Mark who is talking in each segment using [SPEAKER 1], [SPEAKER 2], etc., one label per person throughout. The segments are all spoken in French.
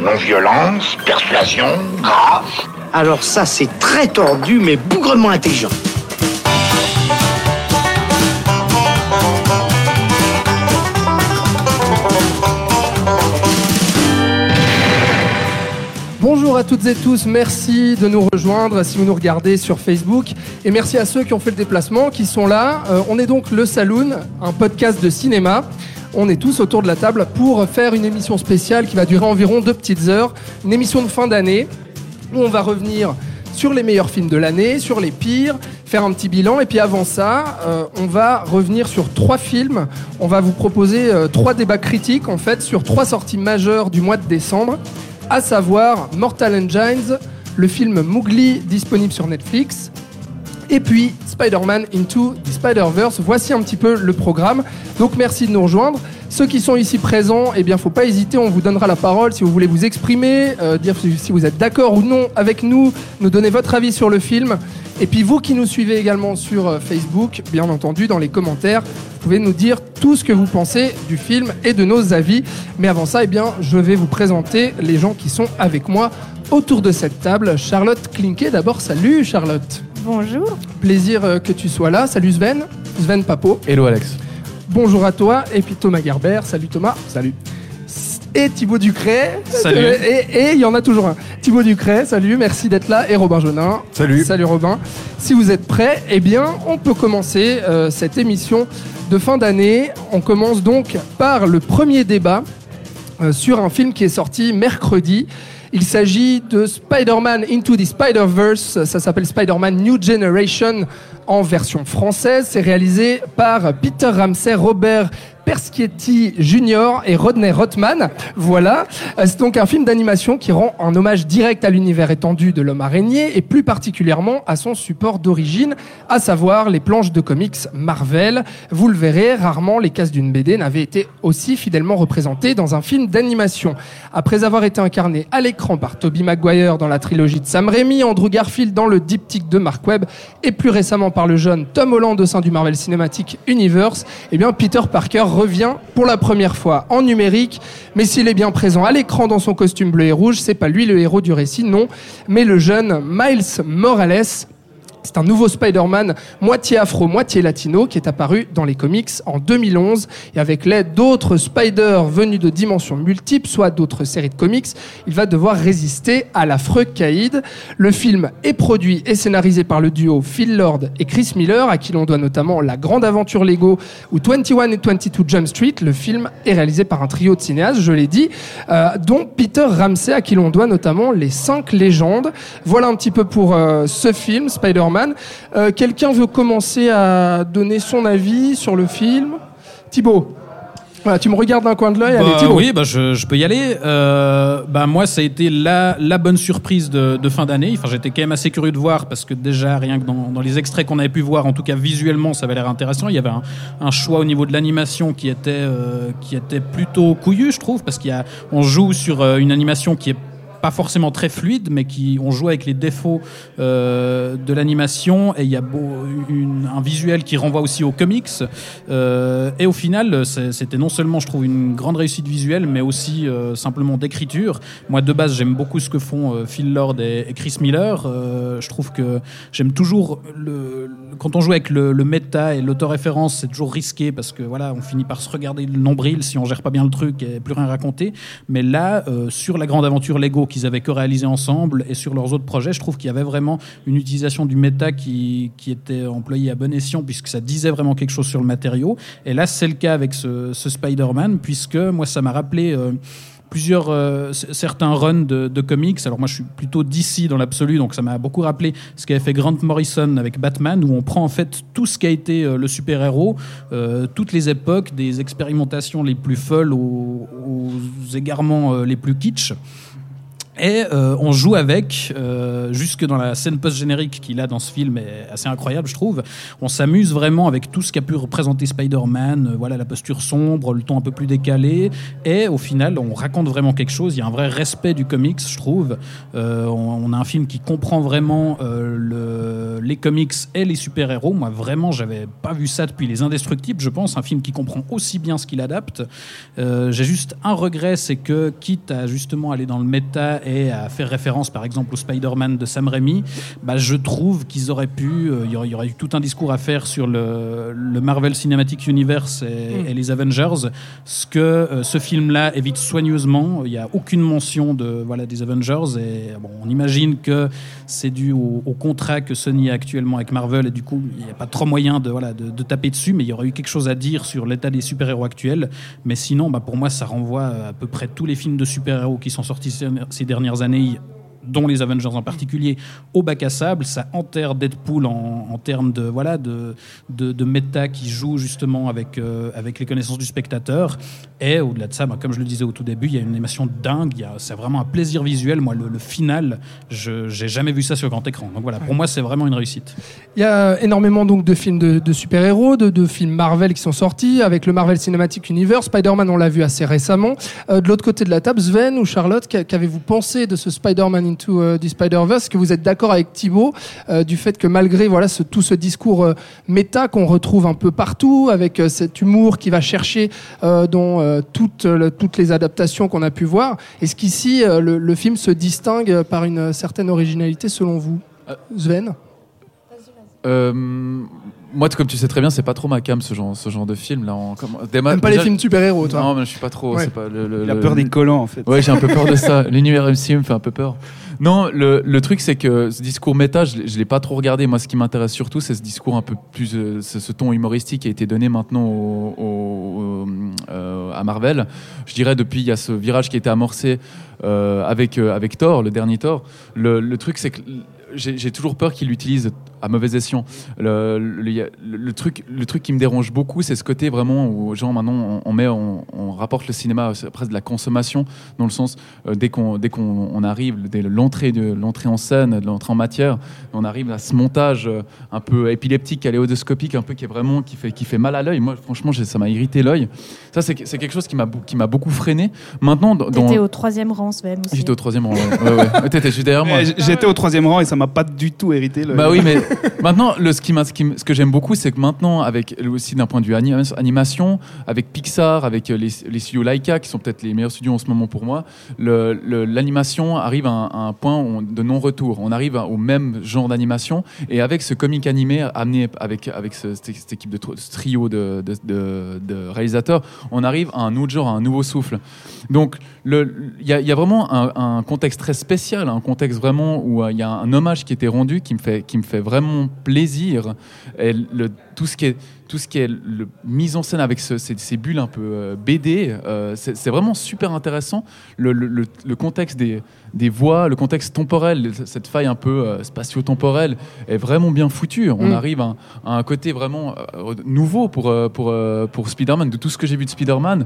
[SPEAKER 1] Non-violence, persuasion, grâce.
[SPEAKER 2] Alors ça, c'est très tordu, mais bougrement intelligent.
[SPEAKER 3] Bonjour à toutes et tous, merci de nous rejoindre si vous nous regardez sur Facebook et merci à ceux qui ont fait le déplacement, qui sont là. Euh, on est donc le Saloon, un podcast de cinéma. On est tous autour de la table pour faire une émission spéciale qui va durer environ deux petites heures, une émission de fin d'année où on va revenir sur les meilleurs films de l'année, sur les pires, faire un petit bilan. Et puis avant ça, euh, on va revenir sur trois films. On va vous proposer euh, trois débats critiques en fait sur trois sorties majeures du mois de décembre à savoir Mortal Engines, le film Mowgli disponible sur Netflix, et puis Spider-Man Into the Spider-Verse. Voici un petit peu le programme. Donc merci de nous rejoindre. Ceux qui sont ici présents, eh bien, faut pas hésiter, on vous donnera la parole si vous voulez vous exprimer, euh, dire si vous êtes d'accord ou non avec nous, nous donner votre avis sur le film. Et puis vous qui nous suivez également sur euh, Facebook, bien entendu, dans les commentaires, vous pouvez nous dire tout ce que vous pensez du film et de nos avis. Mais avant ça, eh bien, je vais vous présenter les gens qui sont avec moi autour de cette table. Charlotte Klinke, d'abord, salut Charlotte.
[SPEAKER 4] Bonjour.
[SPEAKER 3] Plaisir euh, que tu sois là. Salut Sven. Sven Papo.
[SPEAKER 5] Hello Alex.
[SPEAKER 3] Bonjour à toi. Et puis Thomas Gerber. Salut Thomas.
[SPEAKER 5] Salut.
[SPEAKER 3] Et Thibaut Ducret.
[SPEAKER 5] Salut.
[SPEAKER 3] Et et il y en a toujours un. Thibaut Ducret, salut, merci d'être là. Et Robin Jonin.
[SPEAKER 5] Salut.
[SPEAKER 3] Salut Robin. Si vous êtes prêts, eh bien, on peut commencer euh, cette émission de fin d'année. On commence donc par le premier débat euh, sur un film qui est sorti mercredi. Il s'agit de Spider-Man Into the Spider-Verse. Ça s'appelle Spider-Man New Generation en version française. C'est réalisé par Peter Ramsey, Robert Perschietti Jr. et Rodney Rothman. Voilà. Euh, C'est donc un film d'animation qui rend un hommage direct à l'univers étendu de l'homme araignée et plus particulièrement à son support d'origine, à savoir les planches de comics Marvel. Vous le verrez, rarement les cases d'une BD n'avaient été aussi fidèlement représentées dans un film d'animation. Après avoir été incarné à l'écran par Tobey Maguire dans la trilogie de Sam Raimi, Andrew Garfield dans le diptyque de Mark Webb et plus récemment par le jeune Tom Holland au sein du Marvel Cinematic Universe, eh bien Peter Parker revient pour la première fois en numérique, mais s'il est bien présent à l'écran dans son costume bleu et rouge, c'est pas lui le héros du récit, non, mais le jeune Miles Morales. C'est un nouveau Spider-Man moitié afro, moitié latino qui est apparu dans les comics en 2011 et avec l'aide d'autres Spider venus de dimensions multiples, soit d'autres séries de comics, il va devoir résister à l'affreux Caïd. Le film est produit et scénarisé par le duo Phil Lord et Chris Miller, à qui l'on doit notamment La Grande Aventure Lego ou 21 et 22 Jump Street. Le film est réalisé par un trio de cinéastes, je l'ai dit, euh, dont Peter Ramsey, à qui l'on doit notamment Les Cinq Légendes. Voilà un petit peu pour euh, ce film, Spider-Man. Euh, Quelqu'un veut commencer à donner son avis sur le film? Thibaut voilà, tu me regardes d'un coin de l'œil,
[SPEAKER 5] Bah, oui, bah, je, je peux y aller. Euh, bah, moi, ça a été la, la bonne surprise de, de fin d'année. Enfin, j'étais quand même assez curieux de voir parce que déjà, rien que dans, dans les extraits qu'on avait pu voir, en tout cas visuellement, ça avait l'air intéressant. Il y avait un, un choix au niveau de l'animation qui était euh, qui était plutôt couillu, je trouve, parce qu'il y a, on joue sur euh, une animation qui est pas forcément très fluide, mais qui on joue avec les défauts euh, de l'animation et il y a un visuel qui renvoie aussi aux comics. Euh, et au final, c'était non seulement, je trouve, une grande réussite visuelle, mais aussi euh, simplement d'écriture. Moi, de base, j'aime beaucoup ce que font Phil Lord et, Chris Miller. Je trouve que j'aime toujours quand on joue avec le, le méta et l'autoréférence, c'est toujours risqué parce que voilà, on finit par se regarder le nombril si on gère pas bien le truc et plus rien raconter. Mais là, sur la grande aventure Lego qu'ils avaient que réalisé ensemble et sur leurs autres projets, je trouve qu'il y avait vraiment une utilisation du méta qui, qui était employée à bon escient puisque ça disait vraiment quelque chose sur le matériau. Et là, c'est le cas avec ce, Spider-Man puisque moi, ça m'a rappelé. euh, plusieurs euh, certains runs de, comics. Alors moi, je suis plutôt d'ici dans l'absolu, donc ça m'a beaucoup rappelé ce qu'avait fait Grant Morrison avec Batman, où on prend en fait tout ce qui a été euh, le super-héros, toutes les époques, des expérimentations les plus folles aux, aux égarements les plus kitsch. Et euh, on joue avec, euh, jusque dans la scène post-générique qu'il a dans ce film, est assez incroyable, je trouve. On s'amuse vraiment avec tout ce qu'a pu représenter Spider-Man, euh, voilà, la posture sombre, le ton un peu plus décalé. Et au final, on raconte vraiment quelque chose. Il y a un vrai respect du comics, je trouve. On, a un film qui comprend vraiment le, les comics et les super-héros. Moi, vraiment, j'avais pas vu ça depuis Les Indestructibles, je pense. Un film qui comprend aussi bien ce qu'il adapte. J'ai juste un regret, c'est que, quitte à justement aller dans le méta et à faire référence par exemple au Spider-Man de Sam Raimi, bah, je trouve qu'ils auraient pu, euh, il y, aurait, il y aurait eu tout un discours à faire sur le, le Marvel Cinematic Universe et, et les Avengers, ce que euh, ce film-là évite soigneusement. Il n'y a aucune mention de, voilà, des Avengers et bon, on imagine que c'est dû au, au contrat que Sony a actuellement avec Marvel et du coup il n'y a pas trop moyen de, voilà, de, de taper dessus, mais il y aurait eu quelque chose à dire sur l'état des super-héros actuels. Mais sinon, bah, pour moi, ça renvoie à peu près tous les films de super-héros qui sont sortis ces- ces dernières années dont les Avengers en particulier, au bac à sable. Ça enterre Deadpool en, termes de, voilà, de, de, de méta qui joue justement avec, euh, avec les connaissances du spectateur. Et au-delà de ça, bah, comme je le disais au tout début, il y a une animation dingue. il y a- C'est vraiment un plaisir visuel. Moi, le, le final, je j'ai jamais vu ça sur grand écran. Donc voilà, pour moi, c'est vraiment une réussite.
[SPEAKER 3] Il y a énormément donc de films de, de super-héros, de, de films Marvel qui sont sortis, avec le Marvel Cinematic Universe. Spider-Man, on l'a vu assez récemment. Euh, de l'autre côté de la table, Sven ou Charlotte, qu'a- qu'avez-vous pensé de ce Spider-Man Into euh, the Spider-Verse? Est-ce que vous êtes d'accord avec Thibaut euh, du fait que malgré voilà ce, tout ce discours méta qu'on retrouve un peu partout, avec cet humour qui va chercher dans euh, toutes, le- toutes les adaptations qu'on a pu voir, est-ce qu'ici euh, le, le film se distingue par une certaine originalité selon vous Sven?
[SPEAKER 4] Euh, moi, comme tu sais très bien, c'est pas trop ma cam ce genre, ce genre de film là. Déma-
[SPEAKER 3] T'aimes pas les films super-héros, toi?
[SPEAKER 4] Non, mais je suis pas trop.
[SPEAKER 3] Ouais.
[SPEAKER 4] Pas le, le-
[SPEAKER 6] Il a
[SPEAKER 4] le-
[SPEAKER 6] peur des collants en fait.
[SPEAKER 4] Ouais, j'ai un peu peur de ça. L'univers MC me fait un peu peur. Non, le, le truc, c'est que ce discours méta, je, je l'ai pas trop regardé. Moi, ce qui m'intéresse surtout, c'est ce discours un peu plus, euh, ce, ton humoristique qui a été donné maintenant au- euh, à Marvel. Je dirais depuis, il y a ce virage qui a été amorcé euh, avec euh, avec Thor, le dernier Thor. Le, le truc, c'est que j'ai toujours peur qu'il l'utilise à mauvais escient. Le, truc, le truc qui me dérange beaucoup, c'est ce côté vraiment où, genre, maintenant, on, on met, on, on rapporte le cinéma c'est presque de la consommation, dans le sens, euh, dès qu'on dès qu'on on arrive, dès l'entrée de l'entrée en scène, de l'entrée en matière, on arrive à ce montage euh, un peu épileptique, kaléidoscopique, un peu qui est vraiment qui fait qui fait mal à l'œil. Moi, franchement, ça m'a irrité l'œil. Ça, c'est quelque chose qui m'a beau- qui m'a beaucoup freiné. Maintenant,
[SPEAKER 7] T'étais au troisième rang, Sven. aussi.
[SPEAKER 4] j'étais au troisième rang. Ouais, ouais, derrière moi.
[SPEAKER 6] J'étais au troisième rang et ça m'a pas du tout hérité. Le...
[SPEAKER 4] Bah oui, mais maintenant, ce, que j'aime beaucoup, c'est que maintenant, aussi d'un point de vue ani- animation, avec Pixar, avec euh, les, studios Laika, qui sont peut-être les meilleurs studios en ce moment pour moi, l'animation arrive à un, point de non-retour. On arrive au même genre d'animation, et avec ce comic animé amené avec, ce- cette, équipe de trio de, de- réalisateurs, on arrive à un autre genre, à un nouveau souffle. Donc, il y, a- il y a vraiment un, un contexte très spécial, un contexte vraiment où euh, il y a un hommage qui était rendu qui me fait, qui me fait vraiment plaisir. Et le, tout ce qui est tout ce qui est le, mise en scène avec ce- ces, ces bulles un peu euh, BD, euh, c'est vraiment super intéressant. Le, le- le- le contexte des, des voix, le contexte temporel, cette faille un peu spatio-temporelle est vraiment bien foutu. On
[SPEAKER 3] Mm.
[SPEAKER 4] arrive à, un- à un côté vraiment nouveau pour, pour, pour Spider-Man. De tout ce que j'ai vu de Spider-Man,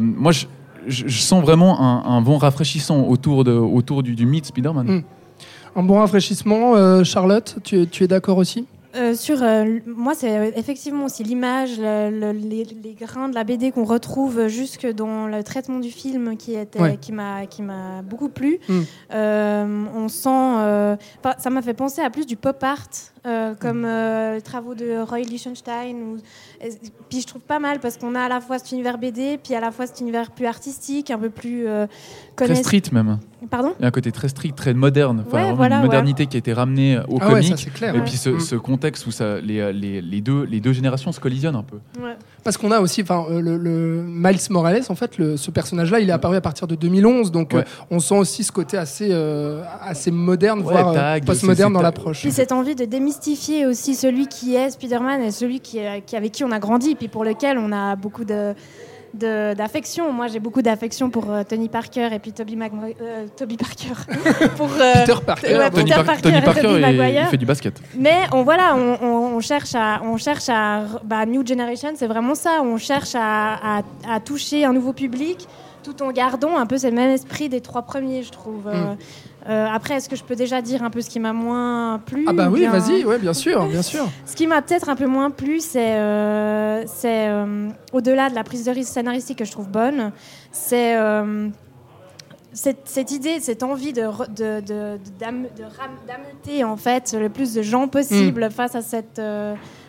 [SPEAKER 4] moi, je, je- je sens vraiment un, un vent rafraîchissant autour, de, autour du, du mythe Spider-Man.
[SPEAKER 3] Mm. Un bon rafraîchissement, euh, Charlotte, tu, tu es d'accord aussi?
[SPEAKER 7] Euh, sur euh, moi, c'est effectivement aussi l'image, le- le- les, les grains de la BD qu'on retrouve jusque dans le traitement du film qui était,
[SPEAKER 3] Ouais.
[SPEAKER 7] qui m'a, qui m'a beaucoup plu.
[SPEAKER 3] Mm.
[SPEAKER 7] Euh, on sent, euh, ça m'a fait penser à plus du pop art, euh, comme euh, les travaux de Roy Lichtenstein. Ou, puis je trouve pas mal parce qu'on a à la fois cet univers BD, puis à la fois cet univers plus artistique, un peu plus euh,
[SPEAKER 4] Très street même.
[SPEAKER 7] Pardon.
[SPEAKER 4] Il y a un côté très strict, très moderne. Enfin,
[SPEAKER 7] Ouais, voilà,
[SPEAKER 4] une
[SPEAKER 7] ouais.
[SPEAKER 4] modernité qui a été ramenée au
[SPEAKER 3] Ah ouais, ça
[SPEAKER 4] comique.
[SPEAKER 3] c'est clair.
[SPEAKER 4] et
[SPEAKER 3] ouais.
[SPEAKER 4] puis ce,
[SPEAKER 3] Mm.
[SPEAKER 4] ce contexte où ça, les, les, les deux, les deux générations se collisionnent un peu.
[SPEAKER 3] Parce qu'on a aussi, enfin, euh, le, le Miles Morales, en fait, le- ce personnage-là, il est apparu à partir de 2011, donc euh, on sent aussi ce côté assez, euh, assez moderne,
[SPEAKER 4] Ouais,
[SPEAKER 3] voire euh, postmoderne dans l'approche.
[SPEAKER 7] Puis cette envie de démystifier aussi celui qui est Spider-Man et celui qui, euh, qui- avec qui on a grandi, puis pour lequel on a beaucoup de- d'affection. Moi, j'ai beaucoup d'affection pour euh, Tony Parker et puis Toby, Magui- euh, Toby Parker. pour, euh,
[SPEAKER 3] Peter Parker.
[SPEAKER 7] ouais,
[SPEAKER 4] Tony,
[SPEAKER 7] Peter
[SPEAKER 4] Par-
[SPEAKER 7] Parker
[SPEAKER 4] Tony
[SPEAKER 7] et
[SPEAKER 4] Parker, il,
[SPEAKER 7] Maguire.
[SPEAKER 4] il fait du basket.
[SPEAKER 7] Mais on voilà, on, on- on cherche à, on cherche à, bah, New Generation, c'est vraiment ça. On cherche à, à- à toucher un nouveau public tout en gardant un peu ce même esprit des trois premiers, je trouve. Euh, euh, après, est-ce que je peux déjà dire un peu ce qui m'a moins plu
[SPEAKER 3] Ah bah
[SPEAKER 7] ou
[SPEAKER 3] oui,
[SPEAKER 7] bien-
[SPEAKER 3] vas-y, ouais, bien sûr, bien sûr.
[SPEAKER 7] Ce qui m'a peut-être un peu moins plu, c'est euh, c'est, euh, au-delà de la prise de risque scénaristique que je trouve bonne, c'est cette, cette idée, cette envie de, re- de, de, de- d'am- de ram- d'ameuter en fait le plus de gens possible face à cette,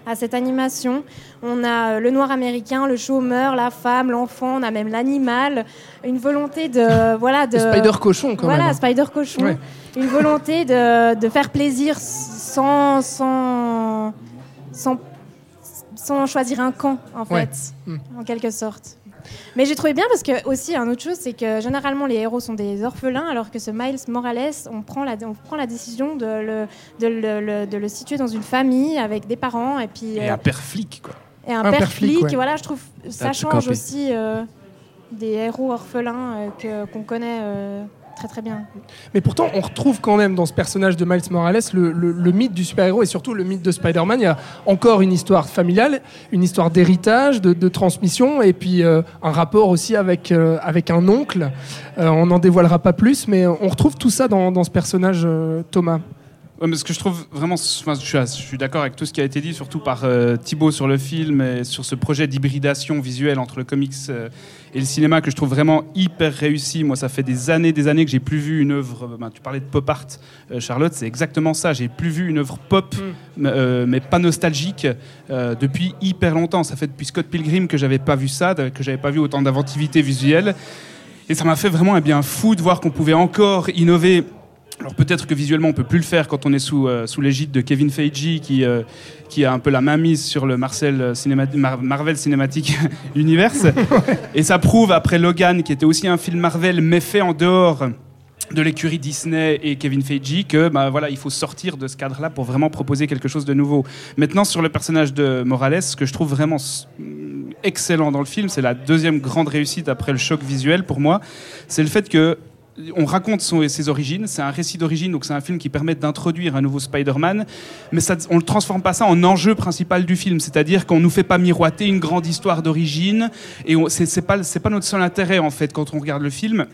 [SPEAKER 7] à cette animation. On a euh, le noir américain, le chômeur, la femme, l'enfant, on a même l'animal, une volonté de voilà de
[SPEAKER 3] Spider cochon quand
[SPEAKER 7] voilà,
[SPEAKER 3] même.
[SPEAKER 7] Spider Cochon.
[SPEAKER 3] Ouais.
[SPEAKER 7] Une volonté de, de faire plaisir sans, sans, sans, sans choisir un camp, en fait,
[SPEAKER 3] Mm.
[SPEAKER 7] en quelque sorte. Mais j'ai trouvé bien parce que, aussi, un autre chose, c'est que généralement les héros sont des orphelins, alors que ce Miles Morales, on prend la, on prend la décision de le, de, le, le- de le situer dans une famille avec des parents et puis
[SPEAKER 6] Et
[SPEAKER 7] euh,
[SPEAKER 6] un père flic, quoi.
[SPEAKER 7] et un,
[SPEAKER 3] Un
[SPEAKER 7] père,
[SPEAKER 3] père flic,
[SPEAKER 7] flic.
[SPEAKER 3] ouais.
[SPEAKER 7] Voilà, je trouve ça change aussi euh, des héros orphelins euh, que- qu'on connaît euh, très très bien.
[SPEAKER 3] Mais pourtant, on retrouve quand même dans ce personnage de Miles Morales le, le- mythe du super-héros et surtout le mythe de Spider-Man. Il y a encore une histoire familiale, une histoire d'héritage, de, transmission et puis euh, un rapport aussi avec, euh, avec un oncle. Euh, on n'en dévoilera pas plus, mais on retrouve tout ça dans, dans ce personnage, Thomas.
[SPEAKER 6] Ouais, mais ce que je trouve vraiment, enfin, je suis, d'accord avec tout ce qui a été dit, surtout par euh, Thibaut sur le film et sur ce projet d'hybridation visuelle entre le comics euh, et le cinéma que je trouve vraiment hyper réussi. Moi, ça fait des années, des années que j'ai plus vu une œuvre. euh, ben, tu parlais de pop art, euh, Charlotte, c'est exactement ça. J'ai plus vu une œuvre pop, m- euh, mais pas nostalgique, depuis hyper longtemps. Ça fait depuis Scott Pilgrim que j'avais pas vu ça, que j'avais pas vu autant d'inventivité visuelle. Et ça m'a fait vraiment un bien fou de voir qu'on pouvait encore innover. Alors peut-être que visuellement on peut plus le faire quand on est sous, euh, sous l'égide de Kevin Feige qui, euh, qui a un peu la main mise sur le Marcel euh, cinéma- Mar- Marvel Cinematic Universe. Et ça prouve après Logan qui était aussi un film Marvel mais fait en dehors de l'écurie Disney et Kevin Feige que bah, voilà, il faut sortir de ce cadre-là pour vraiment proposer quelque chose de nouveau. Maintenant sur le personnage de Morales, ce que je trouve vraiment excellent dans le film, c'est la deuxième grande réussite après le choc visuel pour moi, c'est le fait que on raconte son- ses origines, c'est un récit d'origine, donc c'est un film qui permet d'introduire un nouveau Spider-Man, mais ça, on ne transforme pas ça en enjeu principal du film, c'est-à-dire qu'on ne nous fait pas miroiter une grande histoire d'origine, et c'est c'est pas, pas notre seul intérêt en fait quand on regarde le film.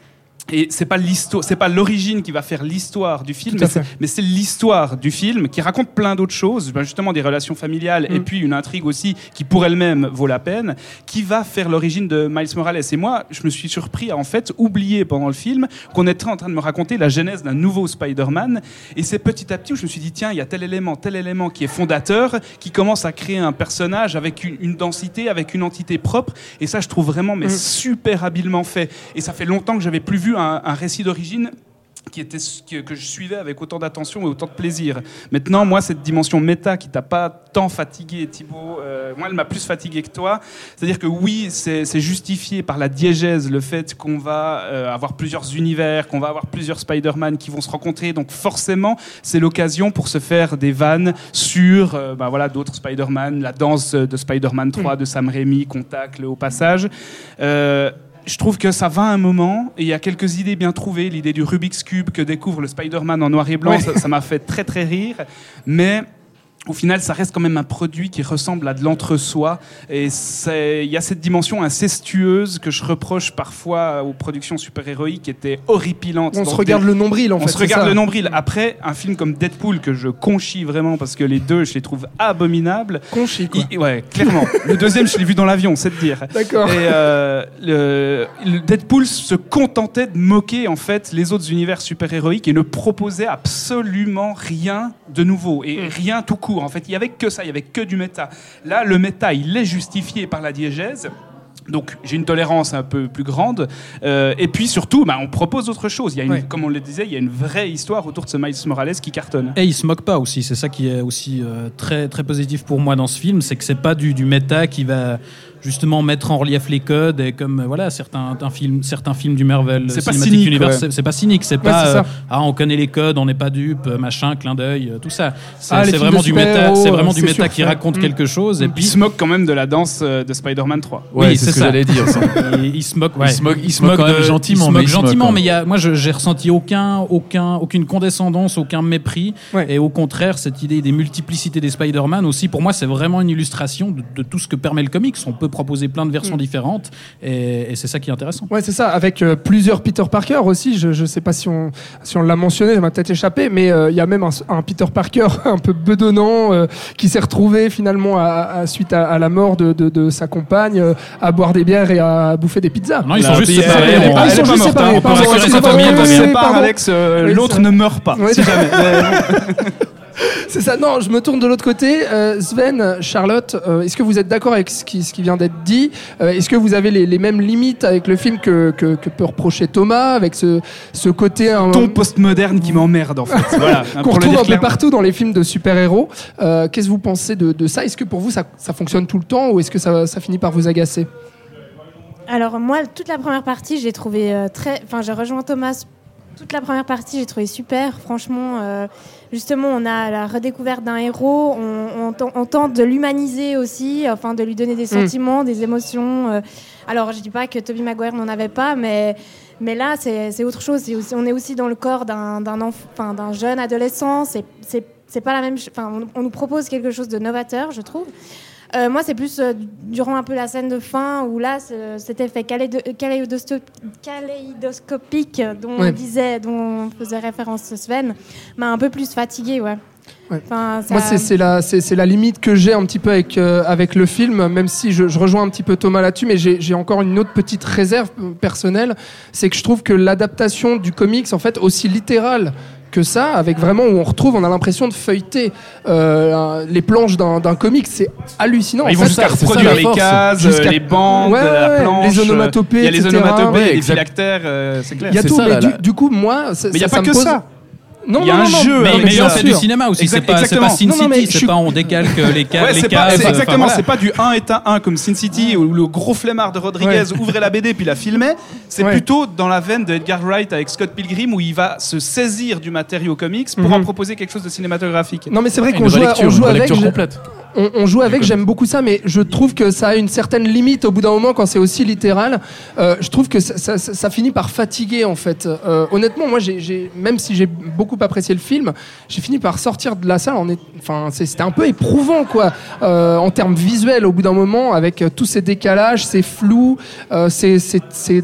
[SPEAKER 6] Et c'est pas l'histoire, c'est pas l'origine qui va faire l'histoire du film, mais c'est- l'histoire du film qui raconte plein d'autres choses, ben justement des relations familiales et
[SPEAKER 3] Mm.
[SPEAKER 6] puis une intrigue aussi qui pour elle-même vaut la peine, qui va faire l'origine de Miles Morales. Et moi, je me suis surpris à en fait oublier pendant le film qu'on était en train de me raconter la genèse d'un nouveau Spider-Man. Et c'est petit à petit où je me suis dit tiens, il y a tel élément, tel élément qui est fondateur, qui commence à créer un personnage avec une, une densité, avec une entité propre. Et ça, je trouve vraiment mais
[SPEAKER 3] Mm.
[SPEAKER 6] super habilement fait. Et ça fait longtemps que j'avais plus vu un, un récit d'origine qui était que, je suivais avec autant d'attention et autant de plaisir. Maintenant, moi, cette dimension méta qui t'a pas tant fatigué, Thibaut, euh, moi, elle m'a plus fatigué que toi. C'est-à-dire que oui, c'est c'est justifié par la diégèse, le fait qu'on va euh, avoir plusieurs univers, qu'on va avoir plusieurs Spider-Man qui vont se rencontrer. Donc forcément, c'est l'occasion pour se faire des vannes sur euh, bah, voilà, d'autres Spider-Man, la danse de Spider-Man 3 de Sam Raimi qu'on tacle au passage. Je trouve que ça va un moment et il y a quelques idées bien trouvées. L'idée du Rubik's Cube que découvre le Spider-Man en noir et blanc, ça m'a fait très très rire. Mais au final, ça reste quand même un produit qui ressemble à de l'entre-soi. Et il y a cette dimension incestueuse que je reproche parfois aux productions super-héroïques qui étaient horripilantes.
[SPEAKER 3] On se regarde le nombril en
[SPEAKER 6] on
[SPEAKER 3] fait.
[SPEAKER 6] se
[SPEAKER 3] c'est
[SPEAKER 6] regarde
[SPEAKER 3] ça.
[SPEAKER 6] le nombril. Après, un film comme Deadpool que je conchis vraiment parce que les deux, je les trouve abominables.
[SPEAKER 3] Conchi, quoi.
[SPEAKER 6] Il- ouais, clairement. le deuxième, je l'ai vu dans l'avion, c'est de dire.
[SPEAKER 3] D'accord.
[SPEAKER 6] Et euh, le, le Deadpool se contentait de moquer en fait les autres univers super-héroïques et ne proposait absolument rien de nouveau et rien tout court. En fait, il y avait que ça, il y avait que du méta. Là, le méta, il est justifié par la diégèse. Donc j'ai une tolérance un peu plus grande. Euh, et puis surtout, bah, on propose autre chose. Il y a une,
[SPEAKER 3] Ouais.
[SPEAKER 6] Comme on le disait, il y a une vraie histoire autour de ce Miles Morales qui cartonne.
[SPEAKER 5] Et il se moque pas aussi, c'est ça qui est aussi euh, très très positif pour moi dans ce film, c'est que c'est pas du, du méta qui va justement mettre en relief les codes et comme euh, voilà certains un film, certains films du Marvel
[SPEAKER 6] C'est pas
[SPEAKER 5] Cinematic
[SPEAKER 6] cynique,
[SPEAKER 5] Universe,
[SPEAKER 6] ouais.
[SPEAKER 5] c'est- pas cynique, c'est
[SPEAKER 3] Ouais,
[SPEAKER 5] pas euh, ah on connaît les codes, on n'est pas dupe, euh, machin, clin d'œil, euh, tout ça. C'est
[SPEAKER 3] Ah, films
[SPEAKER 5] vraiment du méta, c'est vraiment du méta qui raconte
[SPEAKER 3] Mm.
[SPEAKER 5] quelque chose et
[SPEAKER 6] Il
[SPEAKER 5] puis
[SPEAKER 6] se moque quand même de la danse de Spider-Man 3.
[SPEAKER 4] Ouais,
[SPEAKER 5] Oui,
[SPEAKER 4] c'est ce que
[SPEAKER 5] ça.
[SPEAKER 4] j'allais dire. ça.
[SPEAKER 5] il, il se moque, ouais.
[SPEAKER 4] Il se moque- il se moque quand même
[SPEAKER 5] de-
[SPEAKER 4] gentiment,
[SPEAKER 5] Il se
[SPEAKER 4] mais
[SPEAKER 5] moque
[SPEAKER 4] il se moque
[SPEAKER 5] gentiment, mais il y a, moi, je- j'ai ressenti aucun, aucun, aucune condescendance, aucun mépris. Et au contraire, cette idée des multiplicités des Spider-Man aussi, pour moi, c'est vraiment une illustration de, de tout ce que permet le comics. On peut proposer plein de versions
[SPEAKER 3] Mm.
[SPEAKER 5] différentes, et, et c'est ça qui est intéressant.
[SPEAKER 3] Ouais, c'est ça, avec euh, plusieurs Peter Parker aussi. Je ne sais pas si on, si on l'a mentionné, ça m'a peut-être échappé, mais euh, il y a même un, un Peter Parker un peu bedonnant euh, qui s'est retrouvé finalement à, à- suite à, à la mort de, de- de sa compagne euh, à boire des bières et à bouffer des pizzas.
[SPEAKER 5] Non, ils sont juste
[SPEAKER 6] pierre,
[SPEAKER 5] séparés.
[SPEAKER 3] ils sont juste séparés.
[SPEAKER 5] On peut.
[SPEAKER 6] Alex, euh, l'autre ne meurt pas.
[SPEAKER 3] Ouais,
[SPEAKER 6] si jamais.
[SPEAKER 3] C'est ça. Non, je me tourne de l'autre côté. Euh, Sven, Charlotte, euh, est-ce que vous êtes d'accord avec ce qui, ce qui vient d'être dit? Euh, Est-ce que vous avez les, les mêmes limites avec le film que, que, que peut reprocher Thomas, avec ce, ce côté un,
[SPEAKER 6] ton postmoderne qui m'emmerde en fait. Voilà.
[SPEAKER 3] qu'on
[SPEAKER 6] pour le
[SPEAKER 3] retrouve un peu partout dans les films de super-héros Euh, Qu'est-ce que vous pensez de, de ça? Est-ce que pour vous ça, ça fonctionne tout le temps ou est-ce que ça, ça finit par vous agacer?
[SPEAKER 7] Alors moi, toute la première partie, j'ai trouvé euh, très... Enfin, j'ai rejoint Thomas. Toute la première partie, j'ai trouvé super. Franchement, euh, justement, on a la redécouverte d'un héros. On, on ten- on tente de l'humaniser aussi, enfin de lui donner des sentiments, des émotions. euh. Alors, je dis pas que Tobey Maguire n'en avait pas, mais mais là, c'est autre chose. Aussi- on est aussi dans le corps d'un jeune adolescent. C'est pas la même. ch- Enfin, on, on nous propose quelque chose de novateur, je trouve. Euh, moi, c'est plus euh, durant un peu la scène de fin où là, ce- cet effet kaléidoscopique dont
[SPEAKER 3] Ouais.
[SPEAKER 7] on disait, dont faisait référence Sven, m'a un peu plus fatigué, ouais.
[SPEAKER 3] Ouais.
[SPEAKER 7] Enfin, ça-
[SPEAKER 3] Moi, c'est la, limite que j'ai un petit peu avec, euh, avec le film, même si je, je rejoins un petit peu Thomas là-dessus, mais j'ai encore une autre petite réserve personnelle, c'est que je trouve que l'adaptation du comics, en fait, aussi littérale que ça, avec vraiment où on retrouve, on a l'impression de feuilleter euh, les planches d'un d'un comics, c'est hallucinant.
[SPEAKER 6] Ils
[SPEAKER 3] En
[SPEAKER 6] vont jusqu'à reproduire les cases,
[SPEAKER 3] Jusqu'à-
[SPEAKER 6] les bandes,
[SPEAKER 3] Ouais,
[SPEAKER 6] la planche.
[SPEAKER 3] les
[SPEAKER 6] euh,
[SPEAKER 3] onomatopées,
[SPEAKER 6] Il y a les
[SPEAKER 3] etc.
[SPEAKER 6] onomatopées,
[SPEAKER 4] Ouais,
[SPEAKER 6] les phylactères, euh, c'est clair.
[SPEAKER 3] Il y a tout,
[SPEAKER 4] ça,
[SPEAKER 3] mais
[SPEAKER 4] la-
[SPEAKER 3] du, du coup, moi, ça,
[SPEAKER 6] Mais il n'y a
[SPEAKER 3] ça-
[SPEAKER 6] pas
[SPEAKER 3] ça me
[SPEAKER 6] que
[SPEAKER 3] pose-
[SPEAKER 6] ça.
[SPEAKER 3] Non,
[SPEAKER 6] Il y a
[SPEAKER 3] non,
[SPEAKER 6] un
[SPEAKER 3] non,
[SPEAKER 6] jeu,
[SPEAKER 5] Mais,
[SPEAKER 6] hein,
[SPEAKER 5] mais fait du cinéma aussi, c'est pas, c'est
[SPEAKER 6] exactement.
[SPEAKER 5] pas Sin
[SPEAKER 3] Non, non, mais
[SPEAKER 5] City,
[SPEAKER 3] je
[SPEAKER 5] c'est
[SPEAKER 3] suis-
[SPEAKER 5] pas on décalque les, ca
[SPEAKER 6] Ouais,
[SPEAKER 5] les
[SPEAKER 6] c'est pas,
[SPEAKER 5] cases.
[SPEAKER 6] c'est
[SPEAKER 5] enfin,
[SPEAKER 6] exactement,
[SPEAKER 5] voilà.
[SPEAKER 6] c'est pas du 1 est un 1 comme Sin City où le gros flemmard de Rodriguez ouvrait la BD puis la filmait. C'est
[SPEAKER 3] Ouais.
[SPEAKER 6] plutôt dans la veine de Edgar Wright avec Scott Pilgrim où il va se saisir du matériau comics pour
[SPEAKER 3] Mhm.
[SPEAKER 6] en proposer quelque chose de cinématographique.
[SPEAKER 3] Non, mais c'est vrai
[SPEAKER 4] Une
[SPEAKER 3] qu'on joue, à-
[SPEAKER 4] relecture,
[SPEAKER 3] on joue avec.
[SPEAKER 4] complète.
[SPEAKER 3] On, on joue avec, j'aime beaucoup ça, mais je trouve que ça a une certaine limite au bout d'un moment quand c'est aussi littéral. Euh, je trouve que ça, ça- ça- ça finit par fatiguer en fait. Euh, honnêtement, moi, même si j'ai beaucoup apprécié le film, j'ai fini par sortir de la salle. En est- enfin, c'était un peu éprouvant quoi, euh, en termes visuels au bout d'un moment, avec tous ces décalages, ces flous, ces, ces- ces-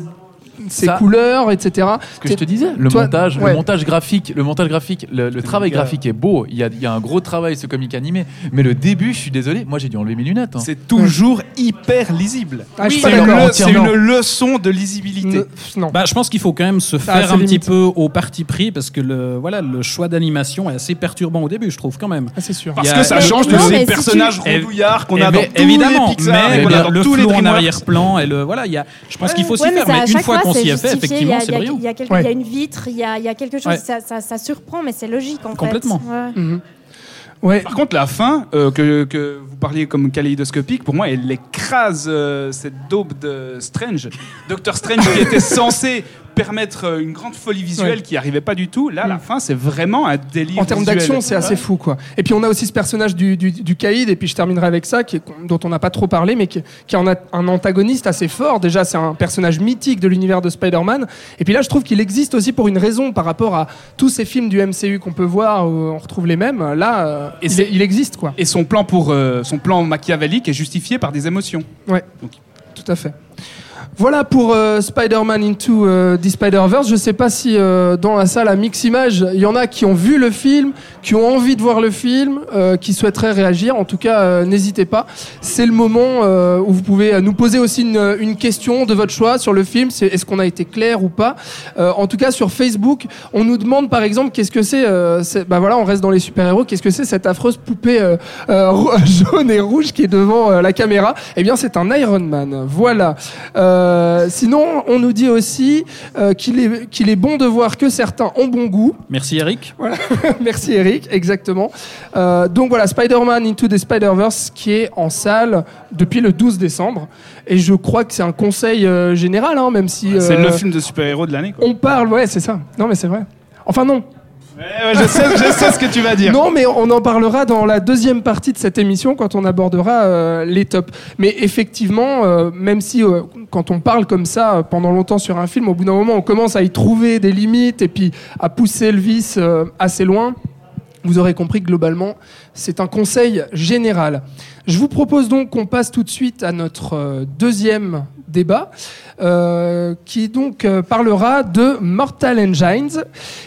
[SPEAKER 3] ces
[SPEAKER 4] Ça-
[SPEAKER 3] couleurs, etc.
[SPEAKER 4] Ce que je te disais, le
[SPEAKER 3] Toi-
[SPEAKER 4] montage,
[SPEAKER 3] ouais.
[SPEAKER 4] le montage graphique, le montage graphique, le, le travail graphique est beau. Il y, a, il y a un gros travail ce comic animé, mais le début, je suis désolé, moi j'ai dû enlever mes lunettes. hein.
[SPEAKER 6] C'est toujours hyper lisible.
[SPEAKER 3] Ah,
[SPEAKER 6] Oui, c'est une, le- leçon de lisibilité.
[SPEAKER 3] Ne- non.
[SPEAKER 5] Bah, je pense qu'il faut quand même se
[SPEAKER 3] Ah,
[SPEAKER 5] faire un petit peu au parti pris parce que le, voilà, le choix d'animation est assez perturbant au début, je trouve quand même.
[SPEAKER 3] Ah, c'est sûr.
[SPEAKER 6] Parce
[SPEAKER 5] a-
[SPEAKER 6] que ça
[SPEAKER 7] Mais-
[SPEAKER 6] change de ces
[SPEAKER 7] mais si
[SPEAKER 6] personnages
[SPEAKER 5] tu-
[SPEAKER 6] rondouillards qu'on
[SPEAKER 5] Évi-
[SPEAKER 6] a dans tous
[SPEAKER 5] évidemment,
[SPEAKER 6] les Pixar
[SPEAKER 5] mais
[SPEAKER 6] a dans
[SPEAKER 5] le
[SPEAKER 6] tous les
[SPEAKER 5] flou en arrière-plan et le voilà, il y a, je pense qu'il faut s'y
[SPEAKER 7] mais
[SPEAKER 5] faire, mais une fois qu'on s'y est fait,
[SPEAKER 7] justifié,
[SPEAKER 5] effectivement,
[SPEAKER 7] il y a-
[SPEAKER 5] c'est brillant.
[SPEAKER 7] Il y, a quelque-
[SPEAKER 3] Ouais.
[SPEAKER 7] il y a une vitre, il y a, il y a quelque chose,
[SPEAKER 5] Ouais.
[SPEAKER 7] ça, ça- ça surprend, mais c'est logique en
[SPEAKER 5] Complètement.
[SPEAKER 7] fait. Ouais.
[SPEAKER 3] Mhm. Ouais.
[SPEAKER 6] Par contre, la fin, euh, que, que vous parliez comme kaléidoscopique, pour moi, elle écrase euh, cette daube de Strange. Doctor Strange qui était censé permettre euh, une grande folie visuelle
[SPEAKER 3] Ouais.
[SPEAKER 6] qui arrivait pas du tout. Là, la
[SPEAKER 3] Mm.
[SPEAKER 6] fin, c'est vraiment un délire.
[SPEAKER 3] En termes d'action, c'est assez fou, quoi. Et puis on a aussi ce personnage du, du, du caïd, et puis je terminerai avec ça, qui est- dont on n'a pas trop parlé, mais qui, qui est un, un antagoniste assez fort. Déjà, c'est un personnage mythique de l'univers de Spider-Man. Et puis là, je trouve qu'il existe aussi pour une raison par rapport à tous ces films du MCU qu'on peut voir, où on retrouve les mêmes. Là, euh,
[SPEAKER 6] Et
[SPEAKER 3] il,
[SPEAKER 6] c'est-
[SPEAKER 3] est- il existe, quoi.
[SPEAKER 6] Et son plan pour euh, son plan machiavélique est justifié par des émotions.
[SPEAKER 3] Ouais,
[SPEAKER 6] Donc-
[SPEAKER 3] tout à fait. Voilà pour euh, Spider-Man Into euh, the Spider-Verse. Je sais pas si euh, dans la salle à Mix Image, il y en a qui ont vu le film, qui ont envie de voir le film, euh, qui souhaiteraient réagir. En tout cas, n'hésitez pas. C'est le moment où vous pouvez nous poser aussi une, une question de votre choix sur le film. C'est est-ce qu'on a été clair ou pas? En tout cas, sur Facebook, on nous demande par exemple qu'est-ce que c'est. c'est- bah voilà, on reste dans les super-héros. Qu'est-ce que c'est cette affreuse poupée jaune et rouge qui est devant la caméra? Eh bien, c'est un Iron Man. Voilà. Sinon, on nous dit aussi euh, qu'il est, qu'il est bon de voir que certains ont bon goût.
[SPEAKER 5] Merci Eric.
[SPEAKER 3] Merci Eric, exactement. Euh, donc voilà, Spider-Man Into the Spider-Verse qui est en salle depuis le 12 décembre. Et je crois que c'est un conseil euh, général, hein, même si...
[SPEAKER 6] C'est
[SPEAKER 3] euh,
[SPEAKER 6] le film de super-héros de l'année. quoi.
[SPEAKER 3] On parle, ouais, c'est ça. Non, mais c'est vrai. Enfin non.
[SPEAKER 6] Ouais, je, sais, ce que tu vas dire.
[SPEAKER 3] Non, mais on en parlera dans la deuxième partie de cette émission quand on abordera euh, les tops. Mais effectivement, euh, même si euh, quand on parle comme ça pendant longtemps sur un film, au bout d'un moment, on commence à y trouver des limites et puis à pousser le vice assez loin. Vous aurez compris que globalement, c'est un conseil général. Je vous propose donc qu'on passe tout de suite à notre euh, deuxième débat, euh, qui donc euh, parlera de Mortal Engines,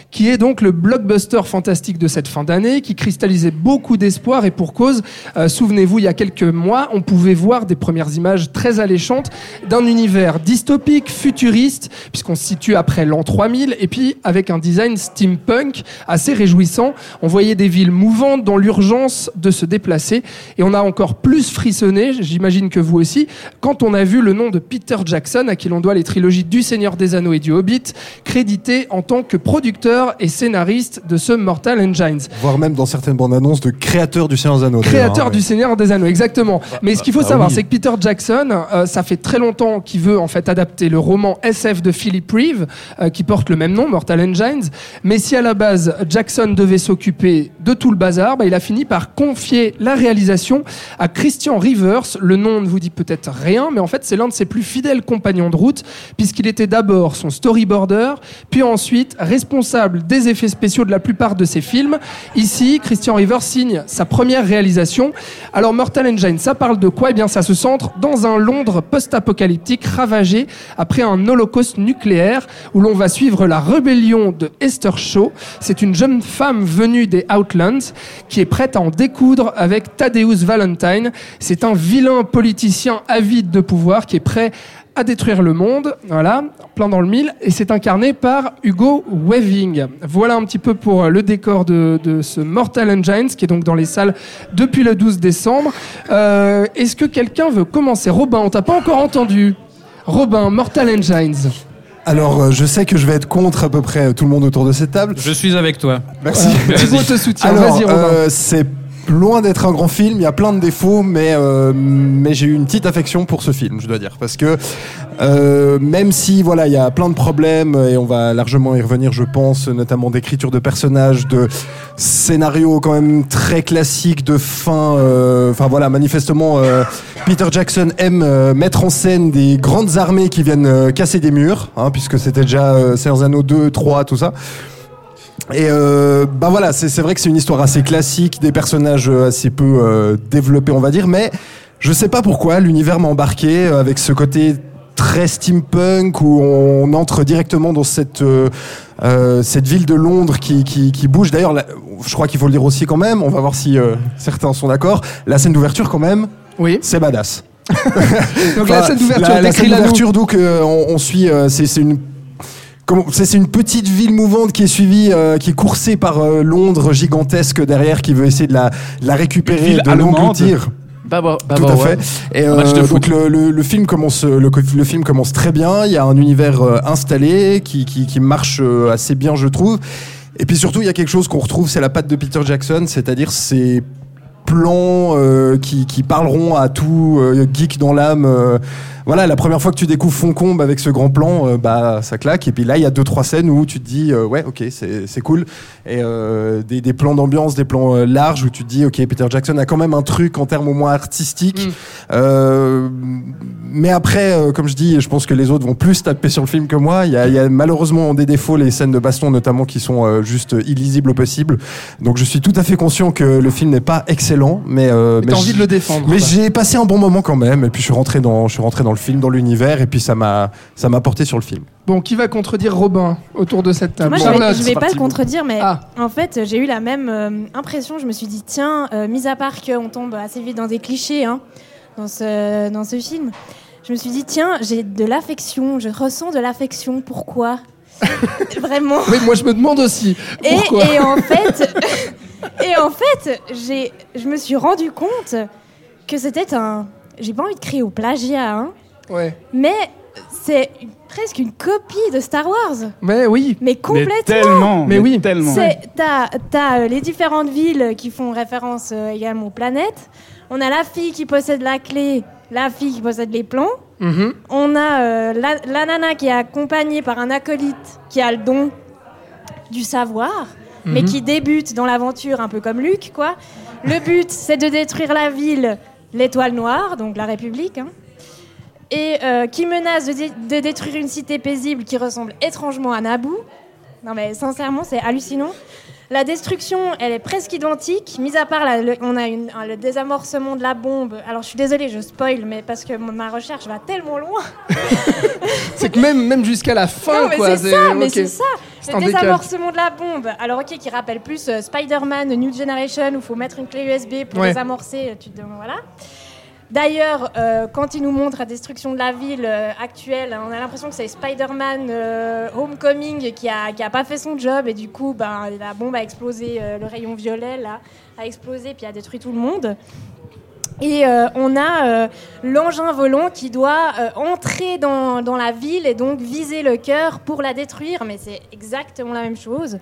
[SPEAKER 3] qui est donc le blockbuster fantastique de cette fin d'année, qui cristallisait beaucoup d'espoir et pour cause. Souvenez-vous, il y a quelques mois, on pouvait voir des premières images très alléchantes d'un univers dystopique, futuriste, puisqu'on se situe après l'an 3000, et puis avec un design steampunk assez réjouissant. On voyait des villes mouvantes dans l'urgence de se déplacer, et on a encore plus frissonné, j'imagine que vous aussi, quand on a vu le nom de Peter Jackson, à qui l'on doit les trilogies du Seigneur des Anneaux et du Hobbit, crédité en tant que producteur et scénariste de ce Mortal Engines.
[SPEAKER 8] Voire même dans certaines bandes annonces de créateur du Seigneur des Anneaux.
[SPEAKER 3] Créateur
[SPEAKER 8] hein,
[SPEAKER 3] du. Seigneur des Anneaux, exactement. Mais ce qu'il faut
[SPEAKER 4] bah
[SPEAKER 3] savoir,
[SPEAKER 4] oui.
[SPEAKER 3] c'est que Peter Jackson, euh, ça fait très longtemps qu'il veut en fait adapter le roman SF de Philip Reeve, euh, qui porte le même nom, Mortal Engines. Mais si à la base Jackson devait s'occuper de tout le bazar, bah, il a fini par confier la réalisation à Christian Rivers. Le nom ne vous dit peut-être rien, mais en fait c'est l'un de ses plus fidèles compagnons de route, puisqu'il était d'abord son storyboarder, puis ensuite responsable des effets spéciaux de la plupart de ses films. Ici, Christian Rivers signe sa première réalisation. Alors Mortal Engine, ça parle de quoi? Eh bien, ça se centre dans un Londres post-apocalyptique ravagé après un holocauste nucléaire où l'on va suivre la rébellion de Esther Shaw. C'est une jeune femme venue des Outlands qui est prête à en découdre avec Thaddeus Valentine. C'est un vilain politicien avide de pouvoir qui est prêt à détruire le monde, voilà, plein dans le mille, et c'est incarné par Hugo Weaving. Voilà un petit peu pour euh, le décor de, de ce Mortal Engines, qui est donc dans les salles depuis le 12 décembre. Euh, Est-ce que quelqu'un veut commencer? Robin, on t'a pas encore entendu. Robin, Mortal Engines.
[SPEAKER 8] Alors, euh, je sais que je vais être contre à peu près tout le monde autour de cette table.
[SPEAKER 5] Je suis avec toi.
[SPEAKER 8] Merci.
[SPEAKER 3] Thibaut te soutient,
[SPEAKER 8] Alors,
[SPEAKER 3] vas-y Robin.
[SPEAKER 8] euh, c'est loin d'être un grand film, il y a plein de défauts, mais, euh, mais j'ai eu une petite affection pour ce film, je dois dire. Parce que euh, même si voilà, il y a plein de problèmes, et on va largement y revenir, je pense, notamment d'écriture de personnages, de scénario quand même très classique, de fin. euh, Enfin voilà, manifestement, Peter Jackson aime mettre en scène des grandes armées qui viennent casser des murs, hein, puisque c'était déjà Anneaux 2, 3, tout ça. Et euh, bah voilà, c'est c'est vrai que c'est une histoire assez classique, des personnages euh, assez peu euh, développés, on va dire, mais je sais pas pourquoi l'univers m'a embarqué euh, avec ce côté très steampunk où on entre directement dans cette euh, euh, cette ville de Londres qui, qui, qui bouge. D'ailleurs, je crois qu'il faut le dire aussi quand même. On va voir si euh, certains sont d'accord. La scène d'ouverture, quand même,
[SPEAKER 3] Oui.
[SPEAKER 8] c'est badass.
[SPEAKER 3] Donc la scène d'ouverture,
[SPEAKER 8] la, la scène d'ouverture, donc euh, on, on suit, euh, c'est c'est une c'est c'est une petite ville mouvante qui est suivie, euh, qui est coursée par euh, Londres gigantesque derrière, qui veut essayer de la, de la récupérer, de l'engloutir.
[SPEAKER 4] Bah, bah, bah,
[SPEAKER 8] Tout à
[SPEAKER 4] ouais.
[SPEAKER 8] fait. Et euh, donc le, le- le film commence, le, le film commence très bien. Il y a un univers installé qui, qui, qui marche assez bien, je trouve. Et puis surtout, il y a quelque chose qu'on retrouve, c'est la patte de Peter Jackson, c'est-à-dire ces plans euh, qui, qui parleront à tout euh, geek dans l'âme. Voilà, la première fois que tu découvres Foncombe avec ce grand plan, euh, bah ça claque. Et puis là, il y a deux trois scènes où tu te dis, euh, ouais, ok, c'est cool. Et euh, des, des plans d'ambiance, des plans larges où tu te dis, ok, Peter Jackson a quand même un truc en termes au moins artistiques.
[SPEAKER 3] Mm.
[SPEAKER 8] Mais après, comme je dis, je pense que les autres vont plus taper sur le film que moi. Il y a, il y a malheureusement des défauts, les scènes de baston notamment, qui sont juste illisibles au possible. Donc je suis tout à fait conscient que le film n'est pas excellent, mais,
[SPEAKER 3] Mais
[SPEAKER 8] mais
[SPEAKER 3] T'as envie de le défendre.
[SPEAKER 8] mais j'ai passé un bon moment quand même. Et puis je suis rentré dans, je suis rentré dans le film, dans l'univers, et puis ça m'a, ça m'a porté sur le film.
[SPEAKER 3] Bon, qui va contredire Robin autour de cette table
[SPEAKER 7] Moi, je vais, je vais pas le contredire, mais
[SPEAKER 3] Ah.
[SPEAKER 7] en fait, j'ai eu la même euh, impression. Je me suis dit, tiens, euh, mis à part qu'on tombe assez vite dans des clichés hein, dans, ce, dans ce film, je me suis dit, tiens, j'ai de l'affection, je ressens de l'affection. Pourquoi? Vraiment.
[SPEAKER 3] Oui, moi je me demande aussi.
[SPEAKER 7] Et,
[SPEAKER 3] Pourquoi?
[SPEAKER 7] et en fait, et en fait, j'ai, je me suis rendu compte que c'était un. J'ai pas envie de crier au plagiat, hein,
[SPEAKER 3] Ouais.
[SPEAKER 7] mais c'est presque une copie de Star Wars.
[SPEAKER 3] Mais oui.
[SPEAKER 7] Mais
[SPEAKER 6] Mais
[SPEAKER 7] complètement.
[SPEAKER 6] tellement.
[SPEAKER 3] Mais oui.
[SPEAKER 6] Tellement.
[SPEAKER 7] C'est- T'as t'as, euh, les différentes villes qui font référence euh, également aux planètes. On a la fille qui possède la clé, la fille qui possède les plans.
[SPEAKER 3] Mhm.
[SPEAKER 7] On a euh, la, la nana qui est accompagnée par un acolyte qui a le don du savoir, mais
[SPEAKER 3] Mhm.
[SPEAKER 7] qui débute dans l'aventure un peu comme Luc, quoi. Le but, c'est de détruire la ville, l'étoile noire, donc la République, hein, et euh, qui menace de, dé- de détruire une cité paisible qui ressemble étrangement à Naboo. Non mais sincèrement, c'est hallucinant. La destruction, elle est presque identique, mis à part la- le, on a une- le désamorcement de la bombe. Alors je suis désolée, je spoil, mais parce que ma recherche va tellement loin.
[SPEAKER 3] C'est que même, même jusqu'à la fin,
[SPEAKER 7] non, mais
[SPEAKER 3] quoi.
[SPEAKER 7] c'est ça, mais c'est ça.
[SPEAKER 3] C'est
[SPEAKER 7] Le désamorcement de la bombe. Alors ok, qui rappelle plus euh, Spider-Man New Generation où il faut mettre une clé USB pour
[SPEAKER 3] Ouais.
[SPEAKER 7] désamorcer. Tu te voilà. D'ailleurs, euh, quand il nous montre la destruction de la ville euh, actuelle, on a l'impression que c'est Spider-Man euh, Homecoming qui a, pas fait son job et du coup, ben, la bombe a explosé, le rayon violet là, a explosé puis a détruit tout le monde. Et euh, on a euh, l'engin volant qui doit euh, entrer dans, dans la ville et donc viser le cœur pour la détruire, mais c'est exactement la même chose.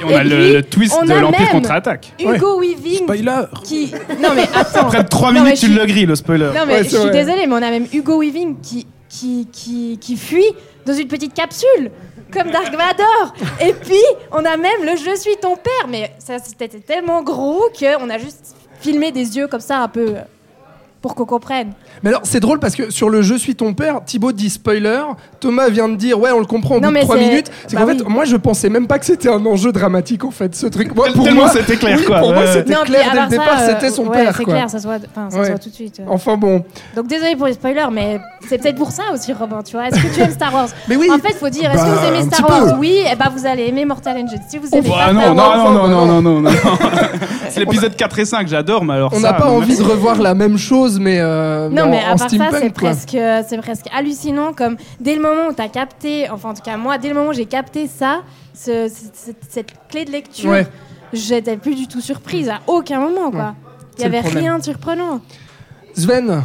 [SPEAKER 6] Et on
[SPEAKER 7] Et
[SPEAKER 6] a le,
[SPEAKER 7] puis,
[SPEAKER 6] le twist
[SPEAKER 7] on
[SPEAKER 6] de l'Empire contre-attaque.
[SPEAKER 7] Hugo Weaving
[SPEAKER 5] Spoiler
[SPEAKER 7] qui... Non mais attends.
[SPEAKER 6] Après 3
[SPEAKER 7] Non, mais
[SPEAKER 6] minutes, tu
[SPEAKER 7] suis-
[SPEAKER 6] le grilles, le spoiler.
[SPEAKER 7] Non mais
[SPEAKER 3] Ouais,
[SPEAKER 7] je suis désolée, mais on a même Hugo Weaving qui, qui, qui, qui fuit dans une petite capsule, comme Dark Vador. Et puis, on a même le Je suis ton père. Mais ça, c'était tellement gros qu'on a juste filmé des yeux comme ça, un peu, pour qu'on comprenne.
[SPEAKER 3] Mais alors, c'est drôle parce que sur le Je suis ton père, Thibaut dit spoiler. Thomas vient de dire, ouais, on le comprend au
[SPEAKER 7] Non,
[SPEAKER 3] bout de
[SPEAKER 7] mais
[SPEAKER 3] 3
[SPEAKER 7] c'est-
[SPEAKER 3] minutes. C'est
[SPEAKER 7] bah
[SPEAKER 3] qu'en fait, moi, je pensais même pas que c'était un enjeu dramatique, en fait, ce truc. Moi, pour moi,
[SPEAKER 6] c'était clair,
[SPEAKER 3] oui,
[SPEAKER 6] quoi.
[SPEAKER 3] Pour moi, c'était clair dès le départ,
[SPEAKER 7] euh,
[SPEAKER 3] c'était son
[SPEAKER 7] ouais,
[SPEAKER 3] père,
[SPEAKER 7] C'est
[SPEAKER 3] quoi.
[SPEAKER 7] clair, ça se voit, enfin, ça se
[SPEAKER 3] Ouais.
[SPEAKER 7] voit tout de suite. ouais.
[SPEAKER 3] Enfin bon.
[SPEAKER 7] Donc désolé pour les spoilers, mais c'est peut-être pour ça aussi, Robin. Tu vois, est-ce que tu aimes Star Wars
[SPEAKER 3] Mais oui.
[SPEAKER 7] En fait, faut dire, est-ce que
[SPEAKER 8] Bah,
[SPEAKER 7] vous aimez Star Wars
[SPEAKER 8] peu.
[SPEAKER 7] Oui, et bah vous allez aimer Mortal Engine. Si vous aimez
[SPEAKER 6] Ah
[SPEAKER 7] pas Star
[SPEAKER 6] non,
[SPEAKER 7] Wars,
[SPEAKER 6] non, non, non, non, non, non. C'est l'épisode 4 et 5, j'adore, mais alors
[SPEAKER 3] On n'a pas envie de revoir la même chose, mais. euh,
[SPEAKER 7] Non, mais à
[SPEAKER 3] en
[SPEAKER 7] part ça, c'est presque, c'est presque hallucinant. Comme dès le moment où tu as capté, enfin en tout cas moi, dès le moment où j'ai capté ça, ce- ce- cette, cette clé de lecture,
[SPEAKER 3] Ouais.
[SPEAKER 7] j'étais plus du tout surprise à aucun moment, quoi. Il
[SPEAKER 3] C'est
[SPEAKER 7] y
[SPEAKER 3] le
[SPEAKER 7] avait rien de surprenant.
[SPEAKER 3] Sven,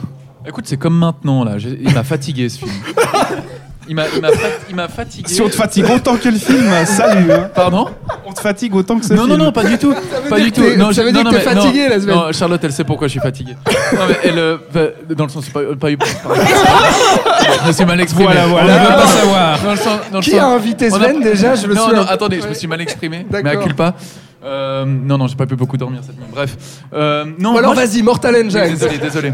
[SPEAKER 4] Écoute, c'est comme maintenant là. Il m'a fatigué ce film. Il m'a, fat- fatigué.
[SPEAKER 6] Si on te fatigue autant que le film, salut. hein.
[SPEAKER 4] Pardon?
[SPEAKER 6] On te fatigue autant que ce
[SPEAKER 4] Non,
[SPEAKER 6] film.
[SPEAKER 4] non, non, pas du tout. Pas du tout. Non,
[SPEAKER 3] ça veut dire
[SPEAKER 4] non,
[SPEAKER 3] que
[SPEAKER 4] non,
[SPEAKER 3] t'es fatigué,
[SPEAKER 4] non,
[SPEAKER 3] la semaine.
[SPEAKER 4] Non, Charlotte, elle sait pourquoi je suis fatigué. non, mais elle, euh, dans le sens, pas, pas eu. je me suis mal exprimé.
[SPEAKER 6] Voilà, voilà.
[SPEAKER 4] On ne
[SPEAKER 5] pas savoir.
[SPEAKER 4] Dans le sens, dans le
[SPEAKER 3] qui
[SPEAKER 4] sens-
[SPEAKER 3] a invité Sven déjà Je me
[SPEAKER 4] non,
[SPEAKER 3] suis.
[SPEAKER 4] non, attendez, je me suis mal exprimé. Mais à culpa. Euh, non, non, j'ai pas pu beaucoup dormir cette nuit. Bref. Euh, non,
[SPEAKER 3] alors vas-y, Mortal Engines.
[SPEAKER 4] Désolé, désolé.